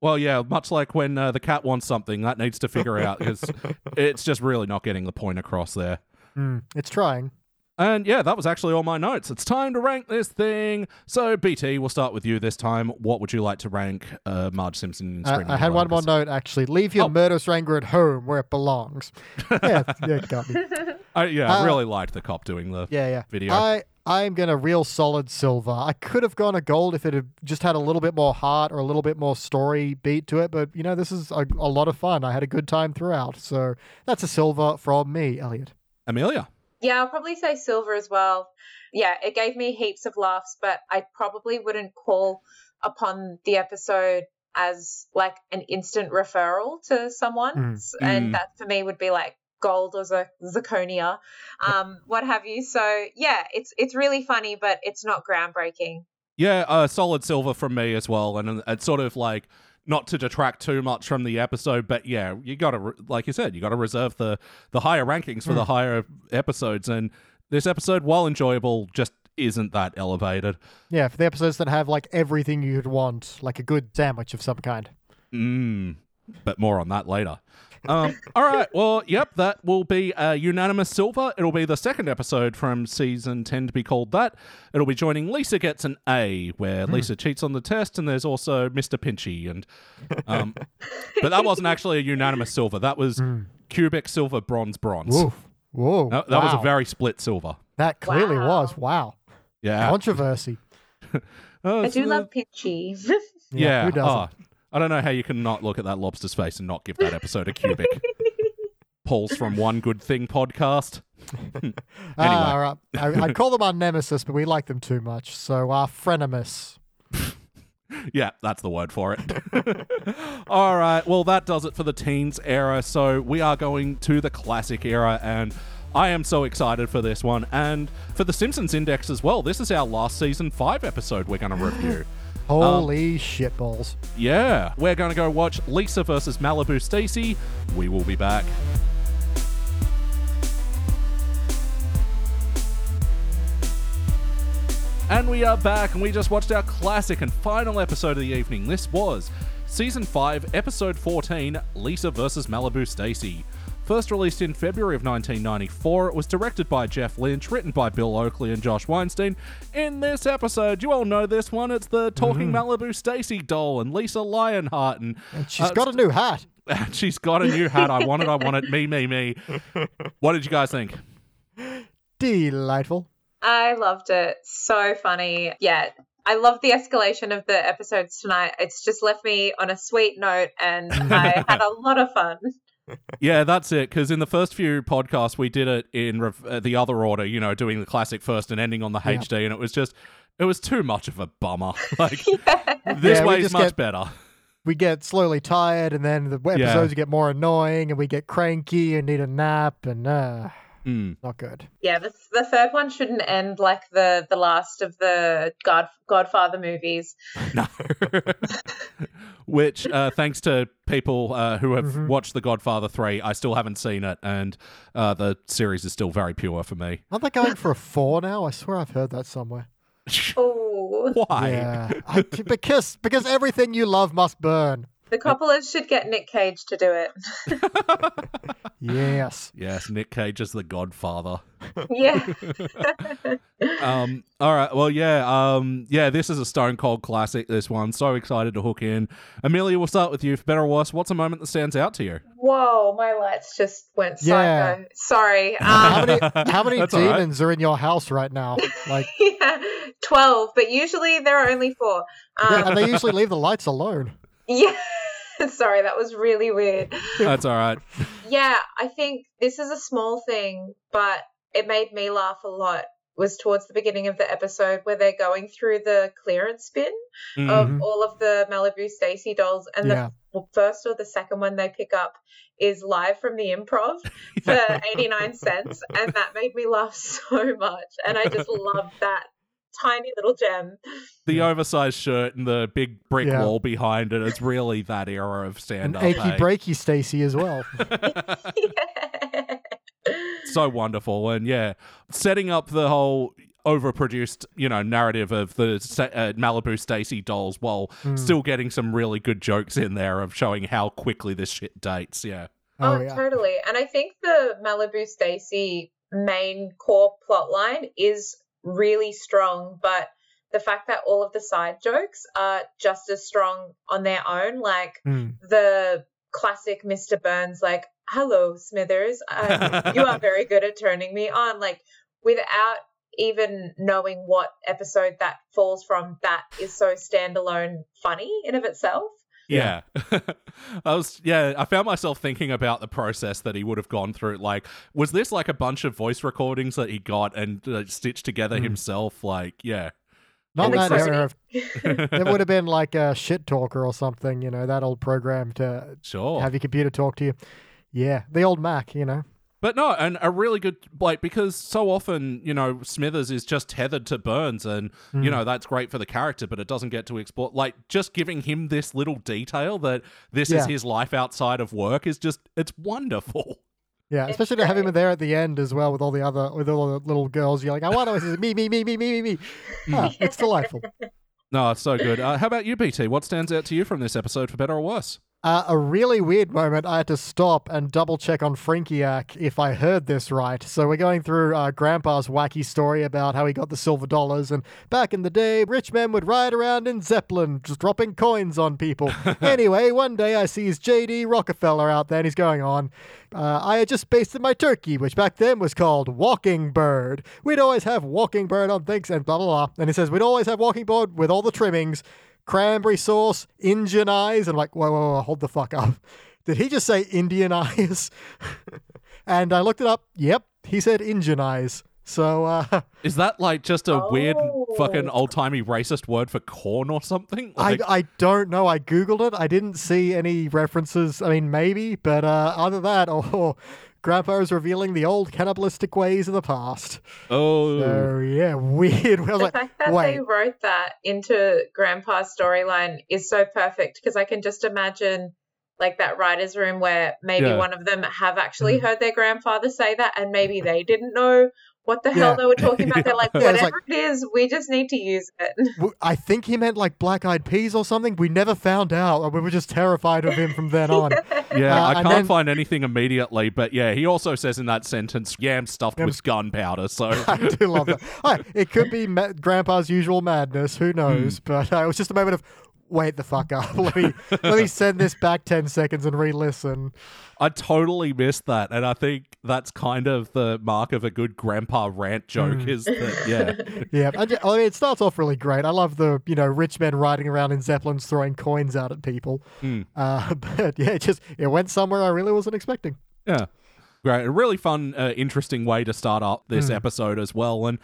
Well, yeah, much like when uh, the cat wants something, that needs to figure out because (laughs) it's just really not getting the point across there. Mm, it's trying. And yeah, that was actually all my notes. It's time to rank this thing. So, BT, we'll start with you this time. What would you like to rank uh, Marge Simpson in I, Screaming I had one more note actually. Leave your Oh. murderous anger at home where it belongs. (laughs) yeah, yeah, got me. (laughs) I, yeah, I Uh, really liked the cop doing the. Yeah, yeah. Video. I I'm gonna real solid silver. I could have gone a gold if it had just had a little bit more heart or a little bit more story beat to it, but you know this is a, a lot of fun. I had a good time throughout, so that's a silver from me, Elliot. Amelia. Yeah, I'll probably say silver as well. Yeah, it gave me heaps of laughs, but I probably wouldn't call upon the episode as like an instant referral to someone. Mm. And Mm. that for me would be like gold or z- zirconia, um, what have you. So yeah, it's it's really funny, but it's not groundbreaking. Yeah, uh, solid silver from me as well. And uh, it's sort of like not to detract too much from the episode, but yeah, you got to, like you said, you got to reserve the the higher rankings for the higher episodes. And this episode, while enjoyable, just isn't that elevated. Yeah, for the episodes that have like everything you'd want, like a good sandwich of some kind. Mm, but more on that later. Um, all right. Well, yep, that will be a unanimous silver. It'll be the second episode from season 10 to be called that. It'll be joining Lisa Gets an A, where Lisa cheats on the test, and there's also Mr. Pinchy. And, um, but that wasn't actually a unanimous silver. That was cubic silver, bronze, bronze. Whoa, whoa, That, that was a very split silver. that clearly Wow. was wow Yeah. controversy. (laughs) Oh, I do uh, love Pinchy. (laughs) Yeah. who doesn't? oh, I don't know how you can not look at that lobster's face and not give that episode a cubic. (laughs) Paul's from One Good Thing podcast. (laughs) anyway. Ah, all right. I, I'd call them our nemesis, but we like them too much, so our frenemies. (laughs) Yeah, that's the word for it. All right. Well, that does it for the teens era. So we are going to the classic era, and I am so excited for this one. And for the Simpsons Index as well. This is our last season five episode we're going to review. (gasps) Holy um, shitballs. Yeah, we're going to go watch Lisa versus Malibu Stacy. We will be back. And we are back, and we just watched our classic and final episode of the evening. This was Season 5, Episode 14 Lisa versus Malibu Stacy. First released in February of 1994, it was directed by Jeff Lynch, written by Bill Oakley and Josh Weinstein. In this episode, you all know this one, it's the talking Malibu Stacy doll and Lisa Lionheart. And, And she's uh, got a new hat. (laughs) she's got a new hat. I want it, I want it. Me, me, me. What did you guys think? Delightful. I loved it. So funny. Yeah. I love the escalation of the episodes tonight. It's just left me on a sweet note and I (laughs) had a lot of fun. Yeah, that's it. Because in the first few podcasts, we did it in rev- uh, the other order, you know, doing the classic first and ending on the Yeah. HD, and it was just, it was too much of a bummer. (laughs) Like, (laughs) this Yeah, way is much get- better. We get slowly tired, and then the episodes get more annoying, and we get cranky and need a nap, and uh, Mm. not good. Yeah, the, the third one shouldn't end like the the last of the God Godfather movies. (laughs) No. Which, uh, (laughs) thanks to people uh, who have Mm-hmm. watched The Godfather 3, I still haven't seen it, and uh, the series is still very pure for me. Aren't they going for a (laughs) four now? I swear I've heard that somewhere. Oh, (laughs) Why? Yeah, I, because because everything you love must burn. The Coppolas should get Nick Cage to do it. (laughs) Yes. Yes, Nick Cage is the Godfather. yeah. (laughs) Um, all right, well, yeah, um, yeah, this is a stone cold classic. This one, so excited to hook in. Amelia, we'll start with you. For better or worse, what's a moment that stands out to you? Whoa, my lights just went Yeah. psycho. Sorry. (laughs) How Um, many how many That's all right. demons are in your house right now? Like yeah, 12, but usually there are only four. Um, and they usually leave the lights alone. Yeah. (laughs) Sorry, that was really weird. (laughs) That's all right. Yeah, I think this is a small thing, but it made me laugh a lot. Was towards the beginning of the episode where they're going through the clearance bin Mm. of all of the Malibu Stacy dolls, and Yeah. the first or the second one they pick up is live from the improv for (laughs) 89 cents, and that made me laugh so much. And I just loved that tiny little gem. the oversized shirt and the big brick Yeah. wall behind it. It's really that era of And stand up. achy breaky Stacy as well. (laughs) so wonderful and yeah setting up the whole overproduced you know narrative of the uh, malibu stacy dolls while Hmm. still getting some really good jokes in there of showing how quickly this shit dates yeah Oh, Oh, yeah. totally. And I think the Malibu Stacy main core plot line is really strong, but the fact that all of the side jokes are just as strong on their own, like Mm. the classic Mr. Burns, like, hello, Smithers, you are very good at turning me on, like, without even knowing what episode that falls from, that is so standalone funny in of itself. Yeah, (laughs) i was yeah i found myself thinking about the process that he would have gone through like was this like a bunch of voice recordings that he got and uh, stitched together Mm. himself like yeah Not that clarity. era of it would have been like a shit talker or something, you know, that old program to sure have your computer talk to you. Yeah, the old Mac, you know. But no, and a really good like because so often you know Smithers is just tethered to Burns, and Hmm. you know that's great for the character, but it doesn't get to explore. Like just giving him this little detail that this is his life outside of work is just it's wonderful. Yeah, especially to have him there at the end as well with all the other with all the little girls yelling, "I want to!" Says, "Me, me, me, me, me, me, me." Ah, it's delightful. (laughs) No, it's so good. Uh, how about you, BT? What stands out to you from this episode, for better or worse? Uh, a really weird moment. I had to stop and double check on Frinkiac if I heard this right. So we're going through uh, Grandpa's wacky story about how he got the silver dollars, and back in the day, rich men would ride around in Zeppelin, just dropping coins on people. (laughs) anyway, one day I sees J.D. Rockefeller out there, and he's going on. Uh, I had just basted my turkey, which back then was called Walking Bird. We'd always have Walking Bird on things, and blah blah blah. And he says we'd always have Walking Bird with all the trimmings cranberry sauce, Indian eyes. And I'm like, whoa, whoa, whoa, hold the fuck up. (laughs) Did he just say Indian (laughs) eyes? and I looked it up. Yep, he said Indian eyes. So, uh, (laughs) Is that like just a weird Oh. fucking old timey racist word for corn or something? Like, I, I don't know. I googled it. I didn't see any references. I mean, maybe, but uh, other than that, oh, Grandpa is revealing the old cannibalistic ways of the past. oh, So yeah, (laughs) weird. I was the like, fact that wait, they wrote that into Grandpa's storyline is so perfect because I can just imagine like that writer's room where maybe Yeah. one of them have actually Mhm. heard their grandfather say that and maybe they didn't know what the hell Yeah. they were talking about. They're like, (laughs) Yeah, it's whatever it is, we just need to use it. (laughs) I think he meant like black eyed peas or something. We never found out. We were just terrified of him from then on. (laughs) Yeah, Uh, I can't then- find anything immediately, but yeah, he also says in that sentence, yam stuffed Yam with gunpowder. So I do love that. Alright, it could be ma- Grandpa's usual madness. Who knows? But uh, it was just a moment of wait the fuck up. (laughs) let me let me send this back ten seconds and re-listen. I totally missed that, and I think that's kind of the mark of a good grandpa rant joke. Hmm. Is that yeah, (laughs) Yeah, and, I mean it starts off really great. I love the you know rich men riding around in zeppelins throwing coins out at people. Hmm. Uh, (laughs) but yeah, it just it went somewhere I really wasn't expecting. yeah, great, a really fun, uh, interesting way to start up this Hmm. episode as well, and.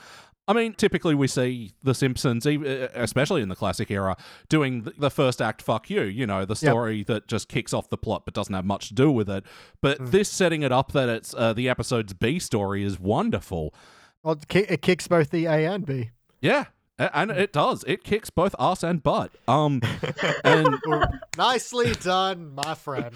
I mean, typically we see The Simpsons, especially in the classic era, doing the first act "fuck you," you know, the Yep. story that just kicks off the plot but doesn't have much to do with it. But Hmm. this setting it up that it's uh, the episode's B story is wonderful. Well, it, kicks both the A and B. Yeah, and it does. It kicks both ass and butt. Um, (laughs) and Nicely done, my friend.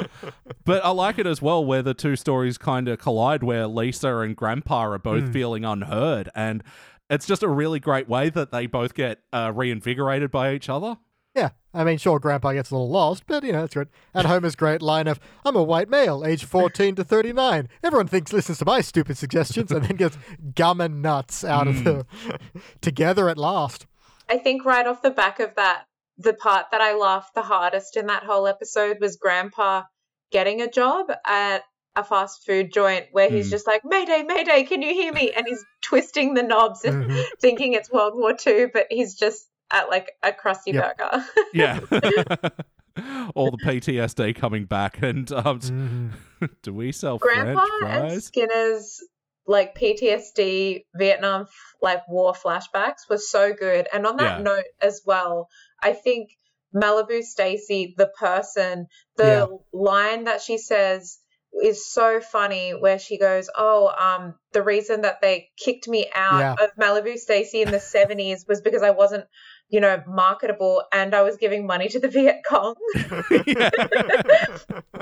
(laughs) but I like it as well where the two stories kind of collide, where Lisa and Grandpa are both Hmm. feeling unheard, and it's just a really great way that they both get uh, reinvigorated by each other. Yeah, I mean, sure, Grandpa gets a little lost, but you know, it's good. And Homer's great line of, I'm a white male, age 14 to 39. Everyone thinks, listens to my stupid suggestions, and then gets gum and nuts out of the (laughs) together at last. I think right off the back of that, the part that I laughed the hardest in that whole episode was Grandpa getting a job at a fast food joint where he's Mm. just like, Mayday, Mayday, can you hear me? And he's twisting the knobs and Mhm. (laughs) thinking it's World War II, but he's just at like a Krusty Yep. burger. Yeah. (laughs) (laughs) All the PTSD coming back, and um, Mhm. (laughs) do we sell Grandpa French and? Skinner's like PTSD Vietnam like war flashbacks were so good. And on that Yeah. note as well, I think Malibu Stacy, the person, the Yeah. line that she says is so funny where she goes, "Oh, um the reason that they kicked me out Yeah. of Malibu Stacy in the 70s was because I wasn't you know, marketable, and I was giving money to the (laughs) Viet Cong. (laughs)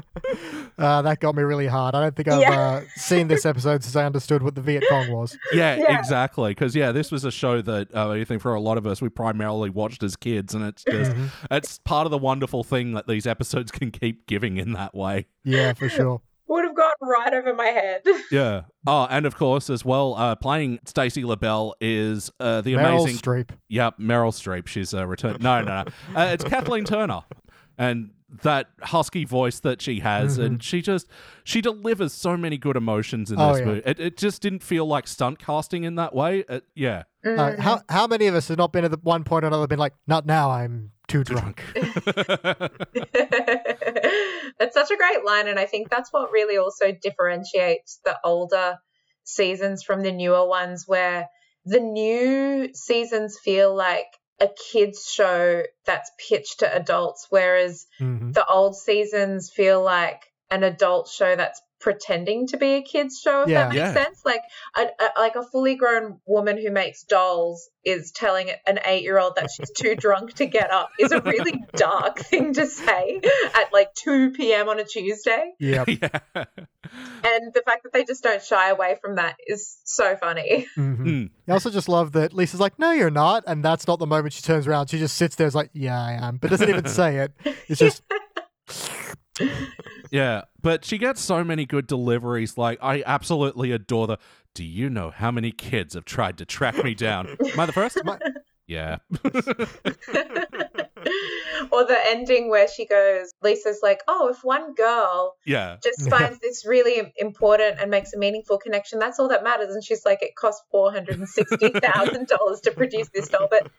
uh, that got me really hard. I don't think I've Yeah. uh, seen this episode since I understood what the Viet Cong was. Yeah, Yeah. exactly. Because yeah, this was a show that uh, I think for a lot of us we primarily watched as kids, and it's just Mhm. it's part of the wonderful thing that these episodes can keep giving in that way. Yeah, for sure. Would have gone right over my head. (laughs) Yeah. Oh, and of course, as well, uh, playing Stacy Lovell is uh, the Meryl amazing. Streep. Yep, Meryl Streep. She's a return. No, no, no. Uh, it's Kathleen Turner, and that husky voice that she has, and she just she delivers so many good emotions in Oh, this yeah. movie. It, it just didn't feel like stunt casting in that way. Uh, yeah, Uh, how how many of us have not been at the one point or another been like, not now, I'm too drunk. (laughs) (laughs) it's such a great line, and I think that's what really also differentiates the older seasons from the newer ones, where the new seasons feel like a kids show that's pitched to adults, whereas Mhm. the old seasons feel like an adult show that's pretending to be a kids show if Yeah. that makes Yeah. sense like a, a like a fully grown woman who makes dolls is telling an 8-year-old that she's too drunk to get up is a really (laughs) dark thing to say at like 2 p.m. on a Tuesday Yep. (laughs) yeah. and the fact that they just don't shy away from that is so funny Mhm. Mm. I also just love that Lisa's like, no, you're not. And that's not the moment she turns around. She just sits there, is like, yeah, I am. But doesn't even say it. It's (laughs) just, Yeah, but she gets so many good deliveries. Like, I absolutely adore the. Do you know how many kids have tried to track me down? (laughs) Am I the first? (laughs) My- yeah. (laughs) (laughs) or the ending where she goes Lisa's like oh if one girl yeah. just (laughs) finds this really important and makes a meaningful connection. That's all that matters. And she's like, it cost four hundred and sixty thousand dollars to produce this doll, but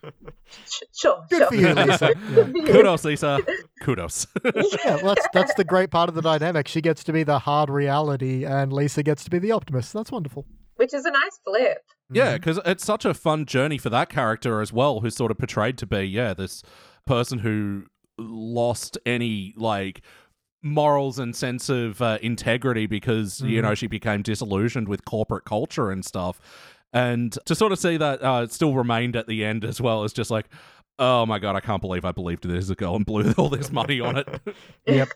sh- sure, good sure. for you, Lisa. (laughs) Yeah. Kudos, Lisa. Kudos. Yeah, well, that's that's the great part of the dynamic. She gets to be the hard reality, and Lisa gets to be the optimist. That's wonderful. Which is a nice flip. Yeah, mm-hmm. because it's such a fun journey for that character as well, who's sort of portrayed to be, yeah, this person who lost any, like, morals and sense of uh, integrity because, you know, she became disillusioned with corporate culture and stuff. And to sort of see that uh, it still remained at the end as well is just like, oh my God, I can't believe I believed this girl and blew all this money on it. (laughs) Yep.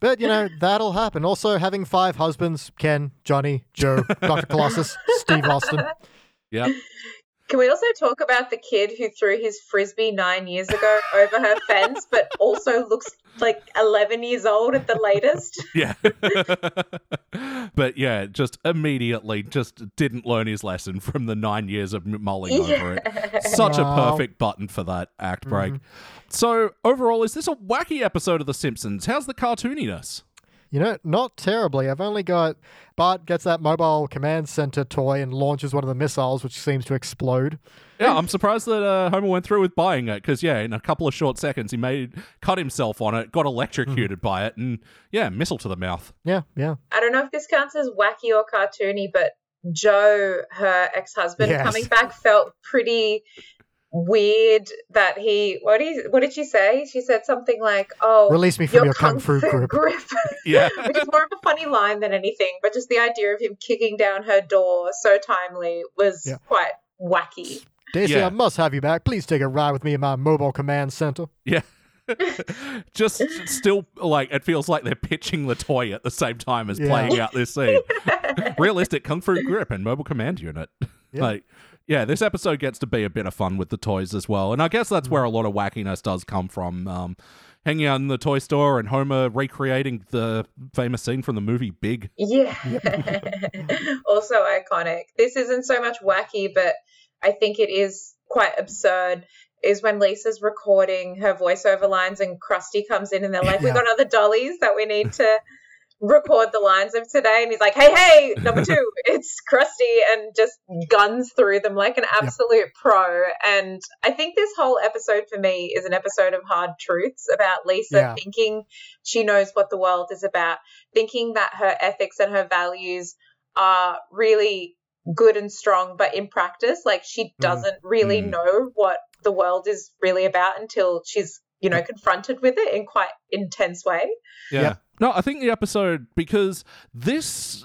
But you know that'll happen. Also, having five husbands: Ken, Johnny, Joe, Doctor Colossus, Steve Austin. (laughs) yeah. Can we also talk about the kid who threw his frisbee nine years ago over her fence, but also looks like 11 years old at the latest? (laughs) Yeah. (laughs) but yeah, just immediately just didn't learn his lesson from the nine years of m- mulling over it. Such a perfect button for that act break. Mm-hmm. So, overall, is this a wacky episode of The Simpsons? How's the cartooniness? You know, not terribly. I've only got Bart gets that mobile command center toy and launches one of the missiles, which seems to explode. Yeah, I'm surprised that uh, Homer went through with buying it because, yeah, in a couple of short seconds, he made cut himself on it, got electrocuted by it, and yeah, missile to the mouth. Yeah, yeah. I don't know if this counts as wacky or cartoony, but Joe, her ex husband, Yes. coming back felt pretty weird that he what did what did she say? She said something like, "Oh, Release me from your, kung fu grip. (laughs) Yeah. Which is more of a funny line than anything, but just the idea of him kicking down her door so timely was Yeah. quite wacky. Daisy, Yeah. I must have you back. Please take a ride with me in my mobile command center. Yeah. (laughs) Just still like it feels like they're pitching the toy at the same time as Yeah. playing out this scene. (laughs) Realistic kung fu grip and mobile command unit. Yeah. Like yeah, this episode gets to be a bit of fun with the toys as well. And I guess that's where a lot of wackiness does come from. Um, hanging out in the toy store and Homer recreating the famous scene from the movie Big. Yeah. (laughs) also iconic. This isn't so much wacky, but I think it is quite absurd. Is when Lisa's recording her voiceover lines and Krusty comes in and they're like, Yeah. We've got other dollies that we need to record the lines of today. And he's like, Hey, hey, number (laughs) two, it's Krusty and just guns through them like an absolute pro. And I think this whole episode for me is an episode of hard truths about Lisa Yeah. thinking she knows what the world is about, thinking that her ethics and her values are really good and strong, but in practice, like she doesn't really Mm. know what the world is really about until she's, you know, confronted with it in quite intense way. Yeah. Yep. No, I think the episode because this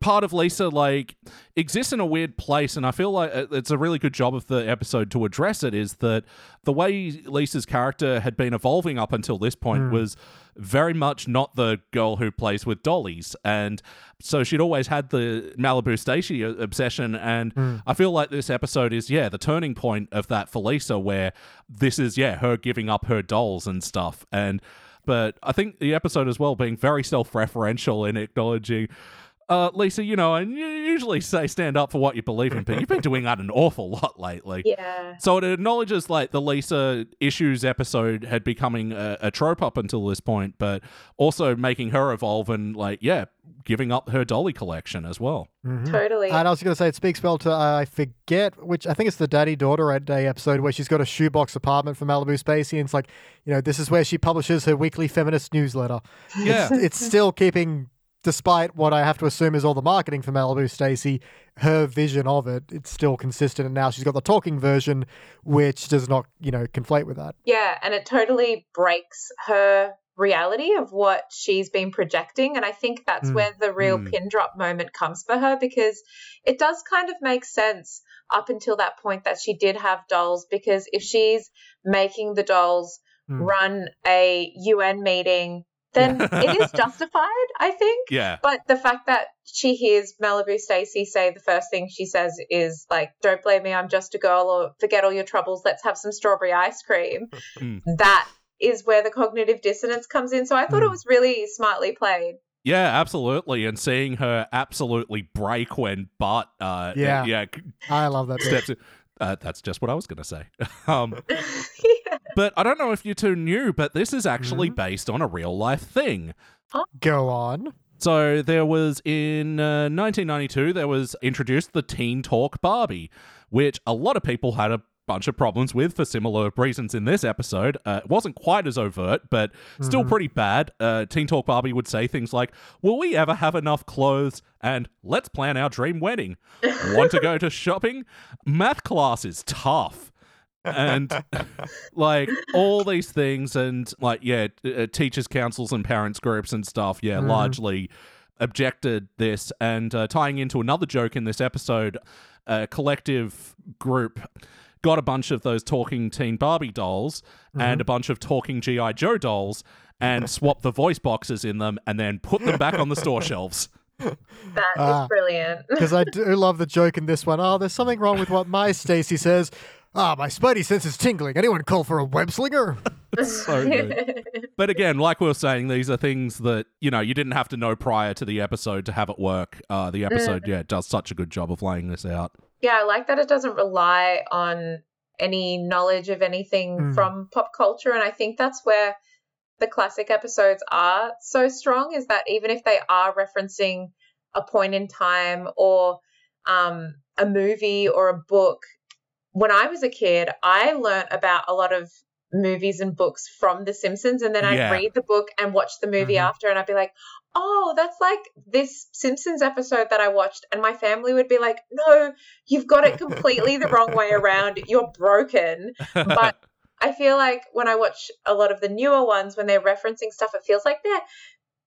part of Lisa like exists in a weird place, and I feel like it's a really good job of the episode to address it. Is that the way Lisa's character had been evolving up until this point was very much not the girl who plays with dollies, and so she'd always had the Malibu Stacy uh, obsession, and I feel like this episode is yeah the turning point of that for Lisa, where this is yeah her giving up her dolls and stuff, and but I think the episode as well being very self-referential in acknowledging. Uh, Lisa, you know, and you usually say stand up for what you believe in, but you've been doing that an awful lot lately. Yeah. So it acknowledges like the Lisa issues episode had becoming a, a trope up until this point, but also making her evolve and like yeah, giving up her dolly collection as well. Totally. And I was going to say, it speaks well to, I forget which, I think it's the Daddy Daughter Day episode where she's got a shoebox apartment for Malibu Stacy. And it's like, you know, this is where she publishes her weekly feminist newsletter. Yeah. It's, it's still keeping, despite what I have to assume is all the marketing for Malibu Stacy, her vision of it, it's still consistent. And now she's got the talking version, which does not, you know, conflate with that. Yeah, and it totally breaks her reality of what she's been projecting. And I think that's Mm. where the real Mm. pin drop moment comes for her because it does kind of make sense up until that point that she did have dolls. Because if she's making the dolls Mm. run a UN meeting, then it is (laughs) justified, I think. Yeah. But the fact that she hears Malibu Stacy say the first thing she says is like, "Don't blame me, I'm just a girl," or "Forget all your troubles, let's have some strawberry ice cream." (laughs) Mm. That is where the cognitive dissonance comes in. So I thought it Mm. was really smartly played. Yeah, absolutely. And seeing her absolutely break when Bart uh Yeah. yeah I love that. bit. steps in. Uh, that's just what I was going to say. (laughs) um, yeah. But I don't know if you two knew, but this is actually based on a real life thing. Go on. So there was in uh, 1992 there was introduced the Teen Talk Barbie, which a lot of people had a bunch of problems with for similar reasons in this episode. Uh, it wasn't quite as overt, but still pretty bad. Uh, Teen Talk Barbie would say things like, "Will we ever have enough clothes?" and "Let's plan our dream wedding." Want to go to shopping? Math class is tough. And like all these things and like yeah uh, teachers councils and parents groups and stuff yeah largely objected this and uh, tying into another joke in this episode a collective group got a bunch of those talking teen barbie dolls and a bunch of talking G.I. Joe dolls and (laughs) swapped the voice boxes in them and then put them back on the store (laughs) shelves That is Ah. brilliant. (laughs) Because I do love the joke in this one. Oh, there's something wrong with what my Stacy says. Ah, my spidey sense is tingling. Anyone call for a web slinger? (laughs) so (laughs) good. But again, like we were saying, these are things that you know you didn't have to know prior to the episode to have it work. Uh, the episode, yeah, does such a good job of laying this out. Yeah, I like that it doesn't rely on any knowledge of anything Mm. from pop culture. And I think that's where the classic episodes are so strong is that even if they are referencing a point in time or um, a movie or a book, when I was a kid, I learned about a lot of movies and books from The Simpsons. And then I'd Yeah. read the book and watch the movie Mhm. after, and I'd be like, oh, that's like this Simpsons episode that I watched. And my family would be like, no, you've got it completely the wrong way around. You're broken. But (laughs) I feel like when I watch a lot of the newer ones, when they're referencing stuff, it feels like they're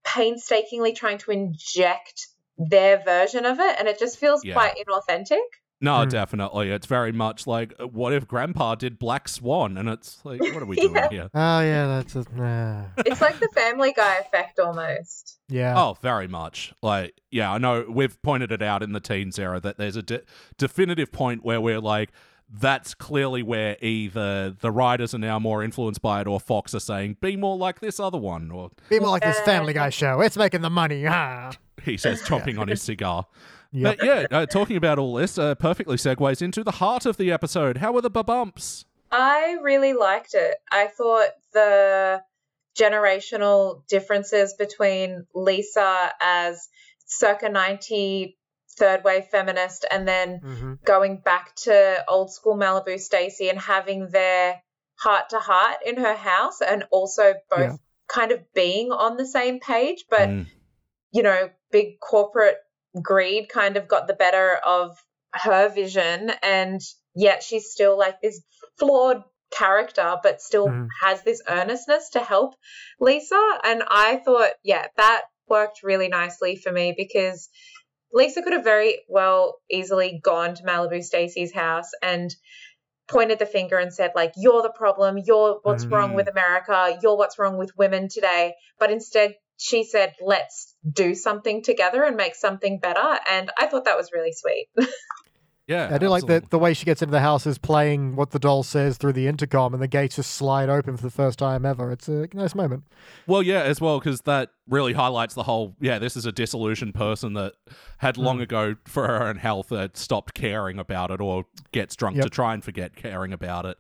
painstakingly trying to inject their version of it. And it just feels Yeah. quite inauthentic. No, Mm. definitely. It's very much like, uh, what if Grandpa did Black Swan? And it's like, what are we doing (laughs) Yeah. here? Oh yeah, that's a, nah. It's like the Family Guy effect almost. yeah. Oh, very much. Like, yeah, I know we've pointed it out in the teens era that there's a de- definitive point where we're like, that's clearly where either the writers are now more influenced by it or Fox are saying, be more like this other one. Or Be more like this Family Guy show. It's making the money. Ah. he says, chomping on his cigar. (laughs) Yep. But yeah, uh, talking about all this uh, perfectly segues into the heart of the episode. How were the bumps? I really liked it. I thought the generational differences between Lisa as circa 90 third wave feminist and then Mhm. going back to old school Malibu Stacy and having their heart to heart in her house and also both Yeah. kind of being on the same page, but Mm. you know, big corporate greed kind of got the better of her vision and yet she's still like this flawed character but still Mhm. has this earnestness to help Lisa and I thought yeah that worked really nicely for me because Lisa could have very well easily gone to Malibu Stacy's house and pointed the finger and said like you're the problem you're what's wrong Mhm. with America you're what's wrong with women today but instead she said let's do something together and make something better and I thought that was really sweet (laughs) Yeah. I do like the, the way she gets into the house is playing what the doll says through the intercom, and the gates just slide open for the first time ever. It's a nice moment. Well, yeah, as well, because that really highlights the whole. Yeah, this is a disillusioned person that had long Mm. ago, for her own health, had stopped caring about it or gets drunk to try and forget caring about it.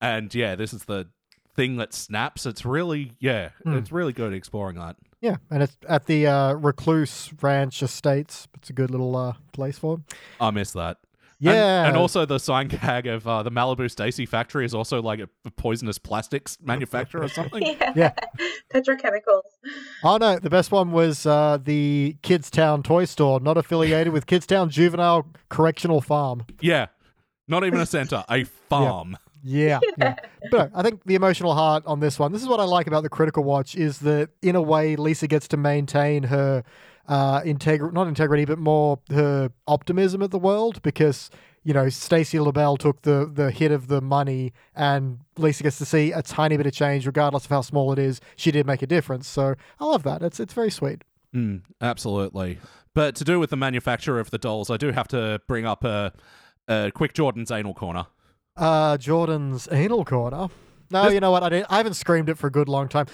And yeah, this is the thing that snaps. It's really, yeah, Mm. it's really good exploring that. Yeah, and it's at the uh, Recluse Ranch Estates. It's a good little uh, place for them. I miss that. Yeah, And, also the sign gag of uh, the Malibu Stacy factory is also like a poisonous plastics (laughs) manufacturer or something. yeah. Yeah. (laughs) petrochemicals Oh no, the best one was uh, the Kidstown Toy Store, not affiliated with Kidstown Juvenile Correctional Farm. Yeah. Not even a center, a (laughs) farm. Yeah, (laughs) yeah. But I think the emotional heart on this one. This is what I like about the Critical Watch is that in a way Lisa gets to maintain her uh, integrity, not integrity, but more her optimism at the world because you know Stacy Lovell took the the hit of the money, and Lisa gets to see a tiny bit of change, regardless of how small it is. She did make a difference, so I love that. It's it's very sweet. Mm, absolutely. But to do with the manufacturer of the dolls, I do have to bring up a, a quick Jordan's anal corner. Uh, Jordan's anal corner. No, This- you know what? I didn't, I haven't screamed it for a good long time.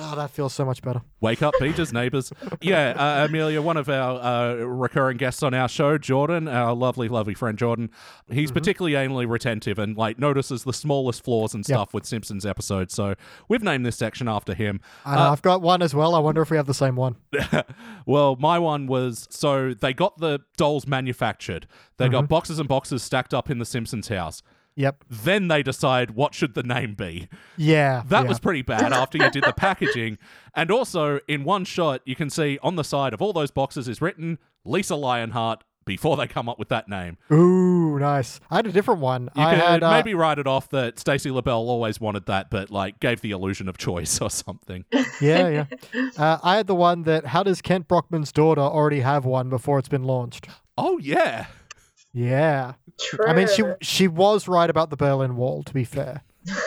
Oh, that feels so much better. Wake up, Peter's neighbors. Yeah, uh, Amelia, one of our uh, recurring guests on our show, Jordan, our lovely, lovely friend Jordan, he's particularly anally retentive and like notices the smallest flaws and Yep. stuff with Simpsons episodes. So we've named this section after him. And I've got one as well. I wonder if we have the same one. (laughs) well, my one was so they got the dolls manufactured. They got boxes and boxes stacked up in the Simpsons house. Yep. Then they decide what should the name be. Yeah. That yeah. was pretty bad after you did the packaging. (laughs) And also, in one shot, you can see on the side of all those boxes is written Lisa Lionheart before they come up with that name. Ooh, nice. I had a different one. You I could had uh, maybe write it off that Stacy Lovell always wanted that, but like gave the illusion of choice (laughs) or something. yeah, yeah. (laughs) Uh, I had the one that how does Kent Brockman's daughter already have one before it's been launched? Oh, yeah. Yeah. True. I mean, she she was right about the Berlin Wall. To be fair,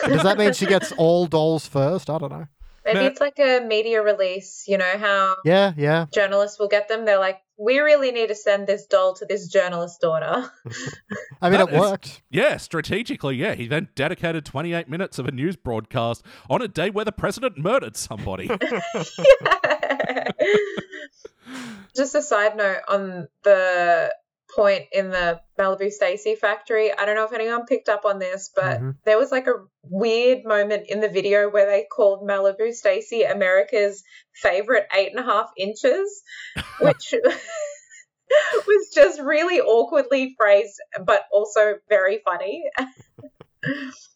does that mean she gets (laughs) all dolls first? I don't know. Maybe No. it's like a media release. You know how Yeah, yeah. journalists will get them. They're like, we really need to send this doll to this journalist's daughter. (laughs) I mean, That it is- worked. Yeah, strategically, yeah. He then dedicated 28 minutes of a news broadcast on a day where the president murdered somebody. (laughs) Just a side note on the point in the Malibu Stacy factory. I don't know if anyone picked up on this, but Mhm. there was like a weird moment in the video where they called Malibu Stacy America's favorite eight and a half inches, (laughs) which (laughs) was just really awkwardly phrased, but also very funny. (laughs)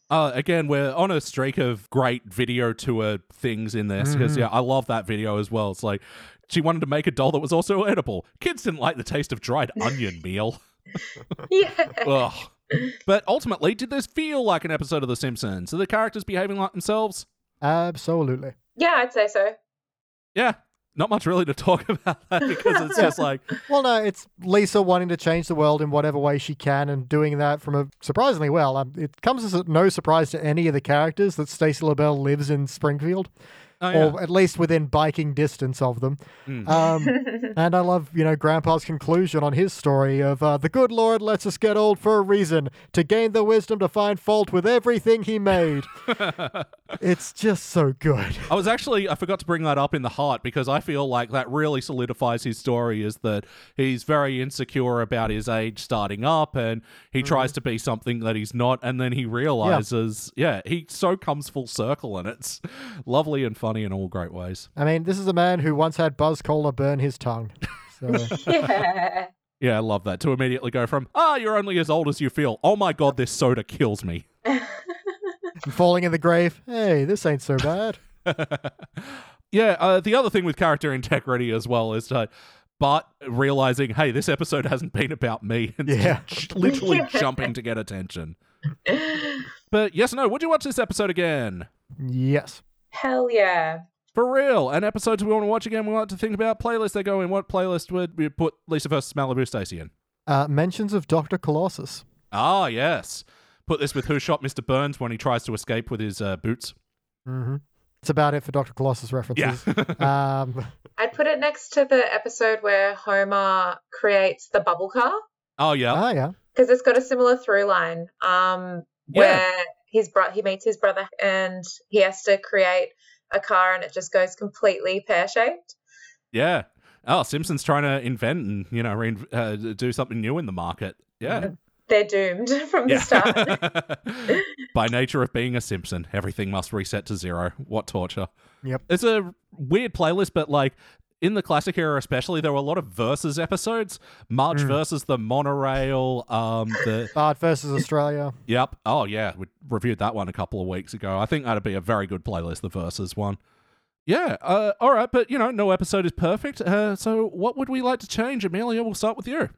Uh, again, we're on a streak of great video tour things in this because, Mhm. yeah, I love that video as well. It's like she wanted to make a doll that was also edible. Kids didn't like the taste of dried (laughs) onion meal. yeah. Ugh. But ultimately, did this feel like an episode of The Simpsons? Are the characters behaving like themselves? Absolutely. Yeah, I'd say so. Yeah, not much really to talk (laughs) about that because it's (laughs) just like, Well, no, it's Lisa wanting to change the world in whatever way she can and doing that from a surprisingly well. Um, it comes as a, no surprise to any of the characters that Stacy Lovell lives in Springfield, oh, yeah. or at least within biking distance of them. Mm. Um, (laughs) and I love, you know, Grandpa's conclusion on his story of uh, the good Lord lets us get old for a reason to gain the wisdom to find fault with everything he made. (laughs) it's just so good. I was actually I forgot to bring that up in the heart because I feel like that really solidifies his story is that he's very insecure about his age starting up and he tries to be something that he's not and then he realizes yeah, he so comes full circle and it's lovely and funny in all great ways. I mean, this is a man who once had Buzz Cola burn his tongue. So. (laughs) yeah. Yeah, I love that. To immediately go from, ah, you're only as old as you feel. Oh my god, this soda kills me. (laughs) falling in the grave. Hey, this ain't so bad. (laughs) Yeah, uh, the other thing with character integrity as well is that but realizing, hey, this episode hasn't been about me and Yeah. literally jumping to get attention. But yes, or no, would you watch this episode again? Yes. Hell yeah. For real. And episodes we want to watch again, we want to think about playlists they go in. What playlist would we put Lisa versus Malibu Stacy in? Uh, mentions of Dr. Colossus. Ah, yes. Put this with Who Shot Mr. Burns when he tries to escape with his uh, boots. Mm-hmm. It's about it for Dr. Colossus references. Yeah. (laughs) um, I'd put it next to the episode where Homer creates the bubble car oh, yeah. Oh, yeah. because it's got a similar through line um, Yeah. where his bro- he meets his brother and he has to create a car and it just goes completely pear shaped. Yeah. Oh, Simpsons trying to invent and, you know, rein- uh, do something new in the market. Yeah. They're doomed (laughs) from the start. (laughs) By nature of being a Simpson, everything must reset to zero. What torture. Yep. It's a weird playlist, but like in the classic era especially, there were a lot of versus episodes. Marge Mm. versus the monorail, um the (laughs) Bart versus Australia. Yep. Oh yeah, we reviewed that one a couple of weeks ago. I think that'd be a very good playlist, the versus one. Yeah. Uh, all right, but you know, no episode is perfect. Uh, so, what would we like to change, Amelia? We'll start with you.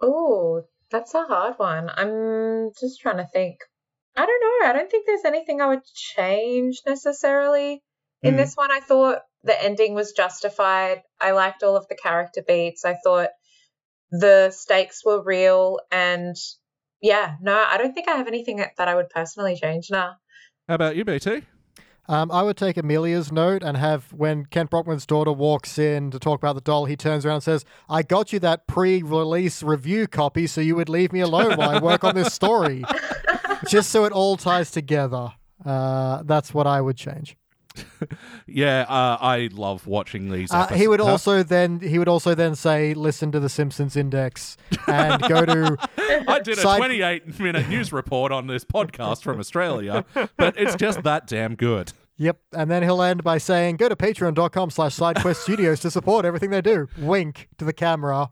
Oh, that's a hard one. I'm just trying to think. I don't know. I don't think there's anything I would change necessarily. In Hmm. this one, I thought the ending was justified. I liked all of the character beats. I thought the stakes were real. And yeah, no, I don't think I have anything that that I would personally change now. How about you, BT? Um, I would take Amelia's note and have when Kent Brockman's daughter walks in to talk about the doll, he turns around and says, I got you that pre release review copy so you would leave me alone while I work on this story. (laughs) Just so it all ties together. Uh, that's what I would change. (laughs) Yeah, uh, I love watching these. Uh, he would also then he would also then say, listen to the Simpsons Index and go to (laughs) I did a 28 minute news report on this podcast from Australia, but it's just that damn good. Yep. And then he'll end by saying, go to patreon.com slash sidequest studios to support everything they do. Wink to the camera.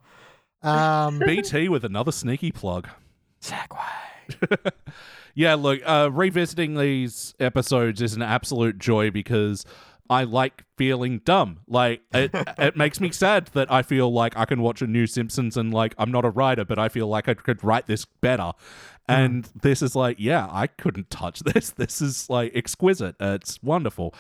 Um, BT with another sneaky plug. Segue. (laughs) Yeah, look, uh, revisiting these episodes is an absolute joy because I like feeling dumb. Like it, (laughs) it makes me sad that I feel like I can watch a new Simpsons and like I'm not a writer, but I feel like I could write this better. And this is like, yeah, I couldn't touch (laughs) this. This is like exquisite. Uh, it's wonderful,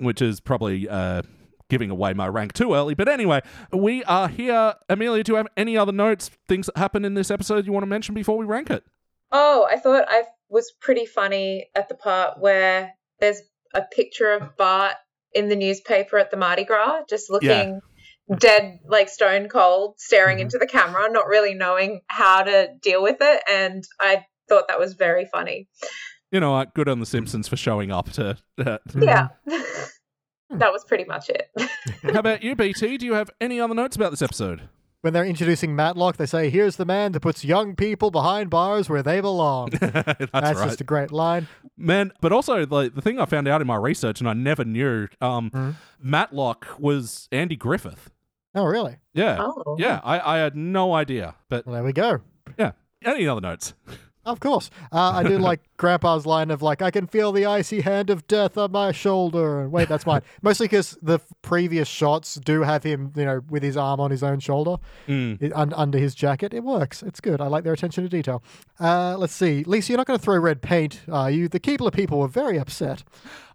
which is probably uh, giving away my rank too early. But anyway, we are here. Amelia, do you have any other notes, things that happened in this episode you want to mention before we rank it? Oh, I thought I was pretty funny at the part where there's a picture of Bart in the newspaper at the Mardi Gras, just looking dead, like stone cold, staring Mhm. into the camera, not really knowing how to deal with it. And I thought that was very funny. you know what? Good on the Simpsons for showing up to. Uh, Yeah. (laughs) that was pretty much it. how about you, BT? Do you have any other notes about this episode? When they're introducing Matlock, they say, here's the man that puts young people behind bars where they belong. (laughs) That's, That's right, just a great line. man. But also, like the thing I found out in my research, and I never knew, um, Mhm. Matlock was Andy Griffith. Oh, really? Yeah, Oh. yeah. I, I had no idea. But Well, there we go. yeah, any other notes? (laughs) Of course. Uh, I do (laughs) like Grandpa's line of like, I can feel the icy hand of death on my shoulder. And wait, that's mine. (laughs) Mostly because the f- previous shots do have him, you know, with his arm on his own shoulder it- un- under his jacket. It works. It's good. I like their attention to detail. Uh, let's see. Lisa, you're not going to throw red paint, are you? The Keebler people were very upset.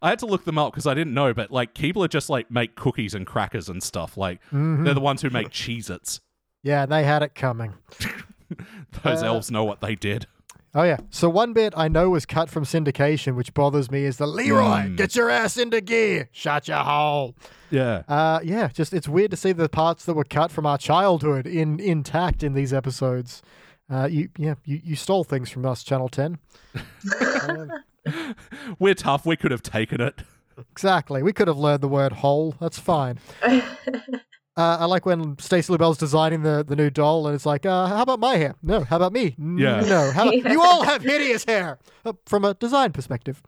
I had to look them up because I didn't know, but like Keebler just like make cookies and crackers and stuff. Like they're the ones who make Cheez Its. Yeah, they had it coming. (laughs) Those Uh, elves know what they did. Oh yeah. So one bit I know was cut from syndication, which bothers me, is the Leroy, get your ass into gear, shut your hole. Yeah. Uh, yeah, just it's weird to see the parts that were cut from our childhood in intact in these episodes. Uh, you yeah, you, you stole things from us, Channel Ten. (laughs) Um, We're tough. We could have taken it. exactly. We could have learned the word hole. That's fine. (laughs) Uh, I like when Stacy Lovell's designing the, the new doll, and it's like, uh, how about my hair? No, how about me? Yeah. No, how about, (laughs) you all have hideous hair uh, from a design perspective.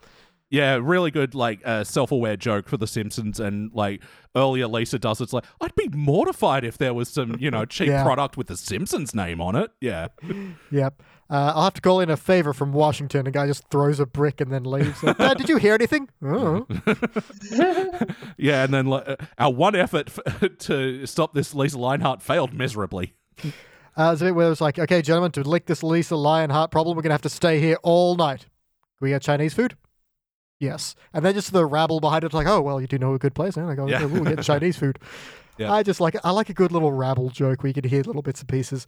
Yeah, really good, like uh, self-aware joke for The Simpsons, and like earlier Lisa does. It's like I'd be mortified if there was some, you know, cheap (laughs) Yeah. product with The Simpsons name on it. Yeah, (laughs) Yep. Uh, I'll have to call in a favor from Washington. A guy just throws a brick and then leaves. Like, "Dad, did you hear anything? Oh. (laughs) yeah, and then uh, our one effort f- (laughs) to stop this Lisa Lionheart failed miserably. Uh, a bit where it's like, okay, gentlemen, to lick this Lisa Lionheart problem, we're going to have to stay here all night. Can we get Chinese food? Yes. And then just the rabble behind it, like, oh, well, you do know a good place. And I go, Yeah. yeah. we'll get Chinese food. (laughs) Yeah. I just like, I like a good little rabble joke where you can hear little bits and pieces.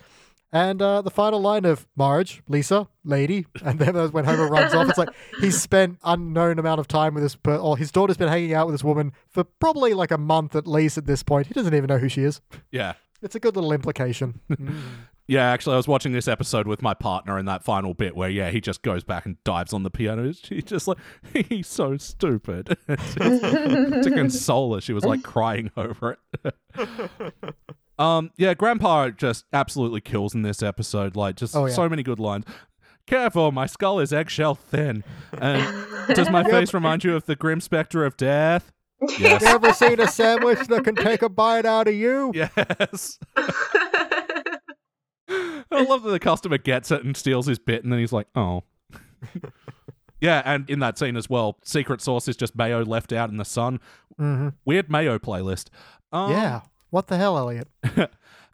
And uh, the final line of Marge, Lisa, lady, and then when Homer runs off, it's like he's spent unknown amount of time with this, per- or his daughter's been hanging out with this woman for probably like a month at least at this point. He doesn't even know who she is. Yeah. It's a good little implication. (laughs) Yeah, actually, I was watching this episode with my partner in that final bit where, yeah, he just goes back and dives on the piano. She's (laughs) just like, (laughs) he's so stupid. (laughs) to console her, she was like crying over it. um, yeah, Grandpa just absolutely kills in this episode. Like, just Oh, yeah. so many good lines. Careful, my skull is eggshell thin. And does my face remind you of the grim specter of death? Yes. You ever seen a sandwich that can take a bite out of you? Yes. I love that the customer gets it and steals his bit, and then he's like, "Oh." (laughs) yeah, and in that scene as well, secret sauce is just mayo left out in the sun. hmm Weird mayo playlist. Um, Yeah. What the hell, Elliot? (laughs)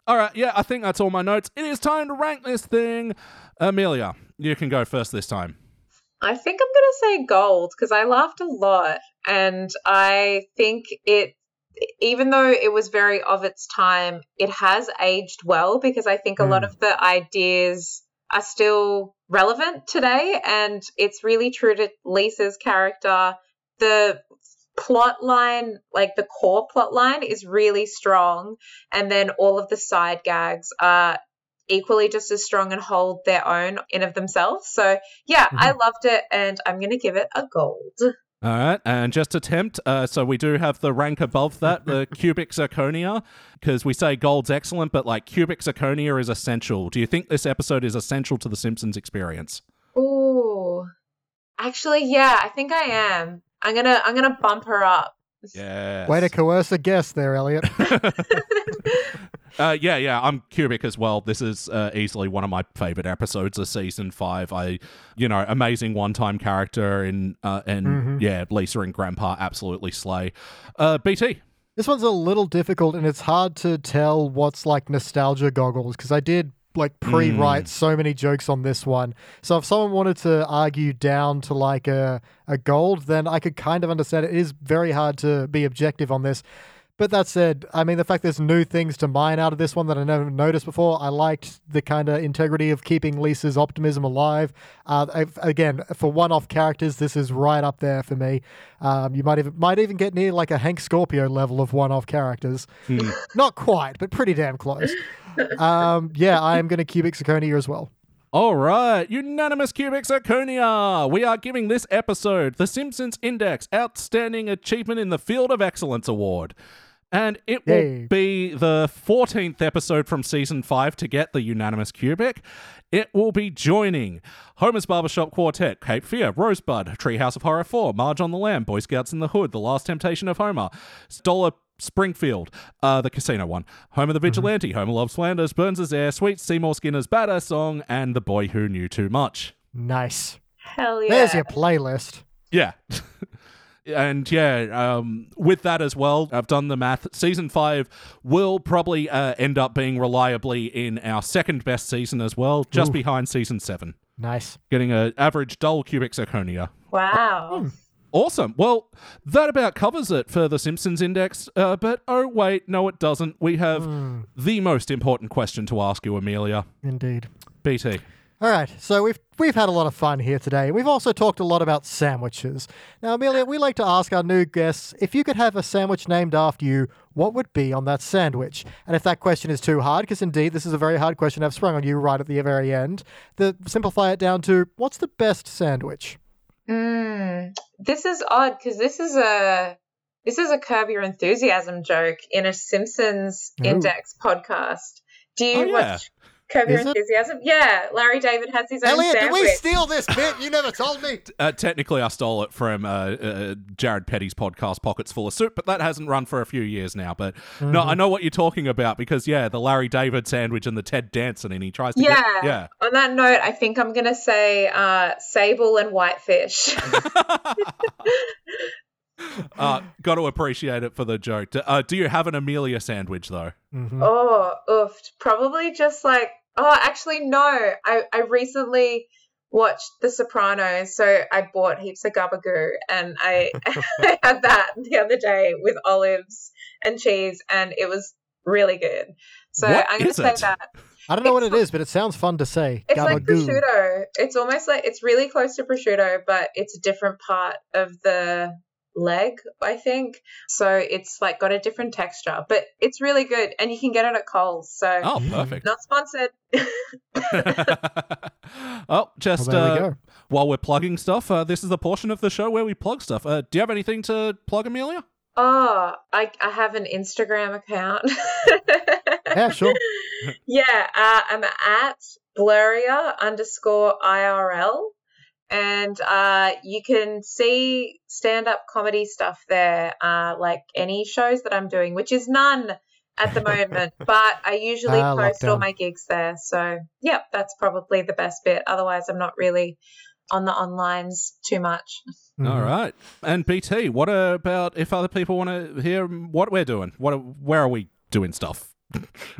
All right. Yeah, I think that's all my notes. It is time to rank this thing. Amelia, you can go first this time. I think I'm going to say gold because I laughed a lot. And I think it, even though it was very of its time, it has aged well because I think a lot Mm. of the ideas are still relevant today. And it's really true to Lisa's character. The plot line, like the core plot line, is really strong. And then all of the side gags are equally just as strong and hold their own in of themselves. So yeah, I loved it, and I'm gonna give it a gold. All right, and just attempt. uh, so we do have the rank above that, the (laughs) cubic zirconia, because we say gold's excellent, but like cubic zirconia is essential. Do you think this episode is essential to the Simpsons experience? Ooh, actually, yeah, I think I am. I'm gonna I'm gonna bump her up. Yeah. Way to coerce a guess there, Elliot. (laughs) (laughs) Uh, yeah, yeah, I'm cubic as well. This is uh, easily one of my favorite episodes of season five. I, you know, amazing one-time character, and uh, and yeah, Lisa and Grandpa absolutely slay. Uh, BT. this one's a little difficult, and it's hard to tell what's like nostalgia goggles because I did like pre-write mm. so many jokes on this one. So if someone wanted to argue down to like a a gold, then I could kind of understand it. It is very hard to be objective on this. But that said, I mean, the fact there's new things to mine out of this one that I never noticed before, I liked the kind of integrity of keeping Lisa's optimism alive. Uh, again, for one-off characters, this is right up there for me. Um, you might even might even get near like a Hank Scorpio level of one-off characters. (laughs) Not quite, but pretty damn close. um, yeah, I am going to cubic zirconia as well. All right, unanimous cubic zirconia. We are giving this episode the Simpsons Index Outstanding Achievement in the Field of Excellence Award. And it will be the 14th episode from season 5 to get the unanimous cubic. It will be joining Homer's Barbershop Quartet, Cape Feare, Rosebud, Treehouse of Horror 4, Marge on the Lam, Boy Scouts in the Hood, The Last Temptation of Homer, Stoller Springfield, uh, the casino one, Homer the Vigilante, Homer Loves Flanders, Burns's Heir, Sweet Seymour Skinner's Badass Song, and The Boy Who Knew Too Much. Nice. Hell yeah. There's your playlist. Yeah. (laughs) and yeah, um, with that as well, I've done the math. Season five will probably uh, end up being reliably in our second best season as well, just Ooh. behind season seven, Nice. getting an average dull cubic zirconia. Wow. Awesome. Well, that about covers it for the Simpsons Index. Uh, but oh, wait, no, it doesn't. We have Hmm. the most important question to ask you, Amelia. Indeed. BT. All right, so we've we've had a lot of fun here today. We've also talked a lot about sandwiches. Now, Amelia, we like to ask our new guests if you could have a sandwich named after you, what would be on that sandwich? And if that question is too hard, because indeed this is a very hard question I've sprung on you right at the very end, the simplify it down to what's the best sandwich? Mm, this is odd because this is a this is a curb your enthusiasm joke in a Simpsons Ooh. Index podcast. Do you Oh, yeah. watch Curb Your Is it? Enthusiasm? Yeah, Larry David has his own Elliot, did sandwich. we steal this bit? You never (laughs) told me. Uh, technically, I stole it from uh, uh, Jared Petty's podcast, Pockets Full of Soup, but that hasn't run for a few years now. But no, Mm-hmm. I know what you're talking about because, yeah, the Larry David sandwich and the Ted Danson, and he tries to yeah. get. Yeah. On that note, I think I'm gonna say uh, sable and whitefish. (laughs) (laughs) Uh, got to appreciate it for the joke. Uh, do you have an Amelia sandwich, though? Mhm. Oh, oofed. Probably just like, oh, actually, no. I, I recently watched The Sopranos, so I bought heaps of gabagool and I, (laughs) (laughs) I had that the other day with olives and cheese, and it was really good. So What I'm going to say it? that. I don't know what It's but it sounds fun to say. It's like Gabagool. prosciutto. It's almost like it's really close to prosciutto, but it's a different part of the leg, I think. So it's like got a different texture, but it's really good, and you can get it at Coles. So Oh, perfect. not sponsored. (laughs) oh, just Well, there we uh, go. while we're plugging stuff, uh, this is the portion of the show where we plug stuff. Uh, do you have anything to plug, Amelia? oh, I I have an Instagram account. (laughs) Yeah, sure. (laughs) yeah, uh, I'm at blurrier underscore IRL. And uh, you can see stand up comedy stuff there, uh, like any shows that I'm doing, which is none at the moment, (laughs) but I usually Ah, post all my gigs there. So, yeah, that's probably the best bit. Otherwise, I'm not really on the onlines too much. Mhm. All right. And BT, what about if other people want to hear what we're doing? What? Where are we doing stuff?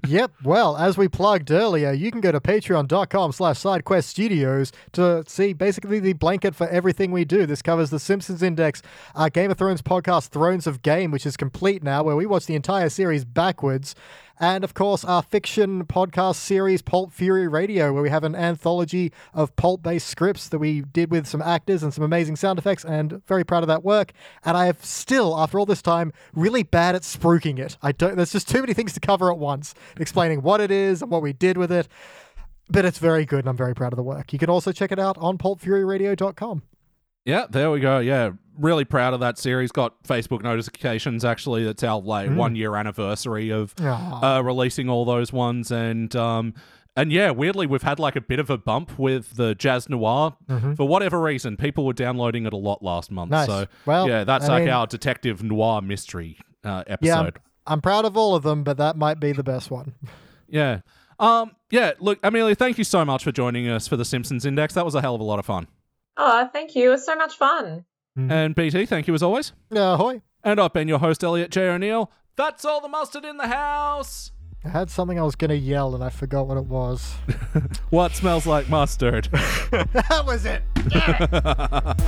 Yep. Well, as we plugged earlier, you can go to patreon.com slash sidequest studios to see basically the blanket for everything we do. This covers the Simpsons Index, our Game of Thrones podcast, Thrones of Game, which is complete now, where we watch the entire series backwards. And of course, our fiction podcast series, Pulp Fury Radio, where we have an anthology of pulp based scripts that we did with some actors and some amazing sound effects, and very proud of that work. And I have still, after all this time, really bad at spruiking it. I don't, there's just too many things to cover at once, explaining what it is and what we did with it. But it's very good, and I'm very proud of the work. You can also check it out on pulpfuryradio.com. Yeah, there we go. Yeah, really proud of that series. Got Facebook notifications actually. That's our like Mm. one year anniversary of uh, releasing all those ones, and um, and yeah, weirdly we've had like a bit of a bump with the jazz noir Mhm. for whatever reason. People were downloading it a lot last month. Nice. So Well, yeah, that's I like mean- our detective noir mystery uh, Yeah, I'm, episode. I'm proud of all of them, but that might be the best one. Yeah. Um. Yeah. Look, Amelia, thank you so much for joining us for the Simpsons Index. That was a hell of a lot of fun. Oh, thank you. It was so much fun. Hmm. And BT, thank you as always. Ahoy. And I've been your host, Elliot Jay O'Neill. That's all the mustard in the house. I had something I was going to yell, and I forgot what it was. (laughs) What smells like mustard? (laughs) that was it. (laughs)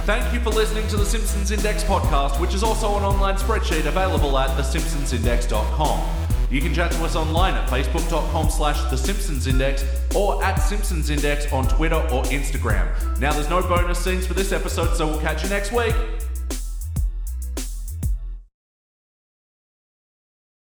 Thank you for listening to the Simpsons Index podcast, which is also an online spreadsheet available at thesimpsonsindex.com. You can chat to us online at facebook.com slash The Simpsons Index or at Simpsons Index on Twitter or Instagram. Now, there's no bonus scenes for this episode, so we'll catch you next week.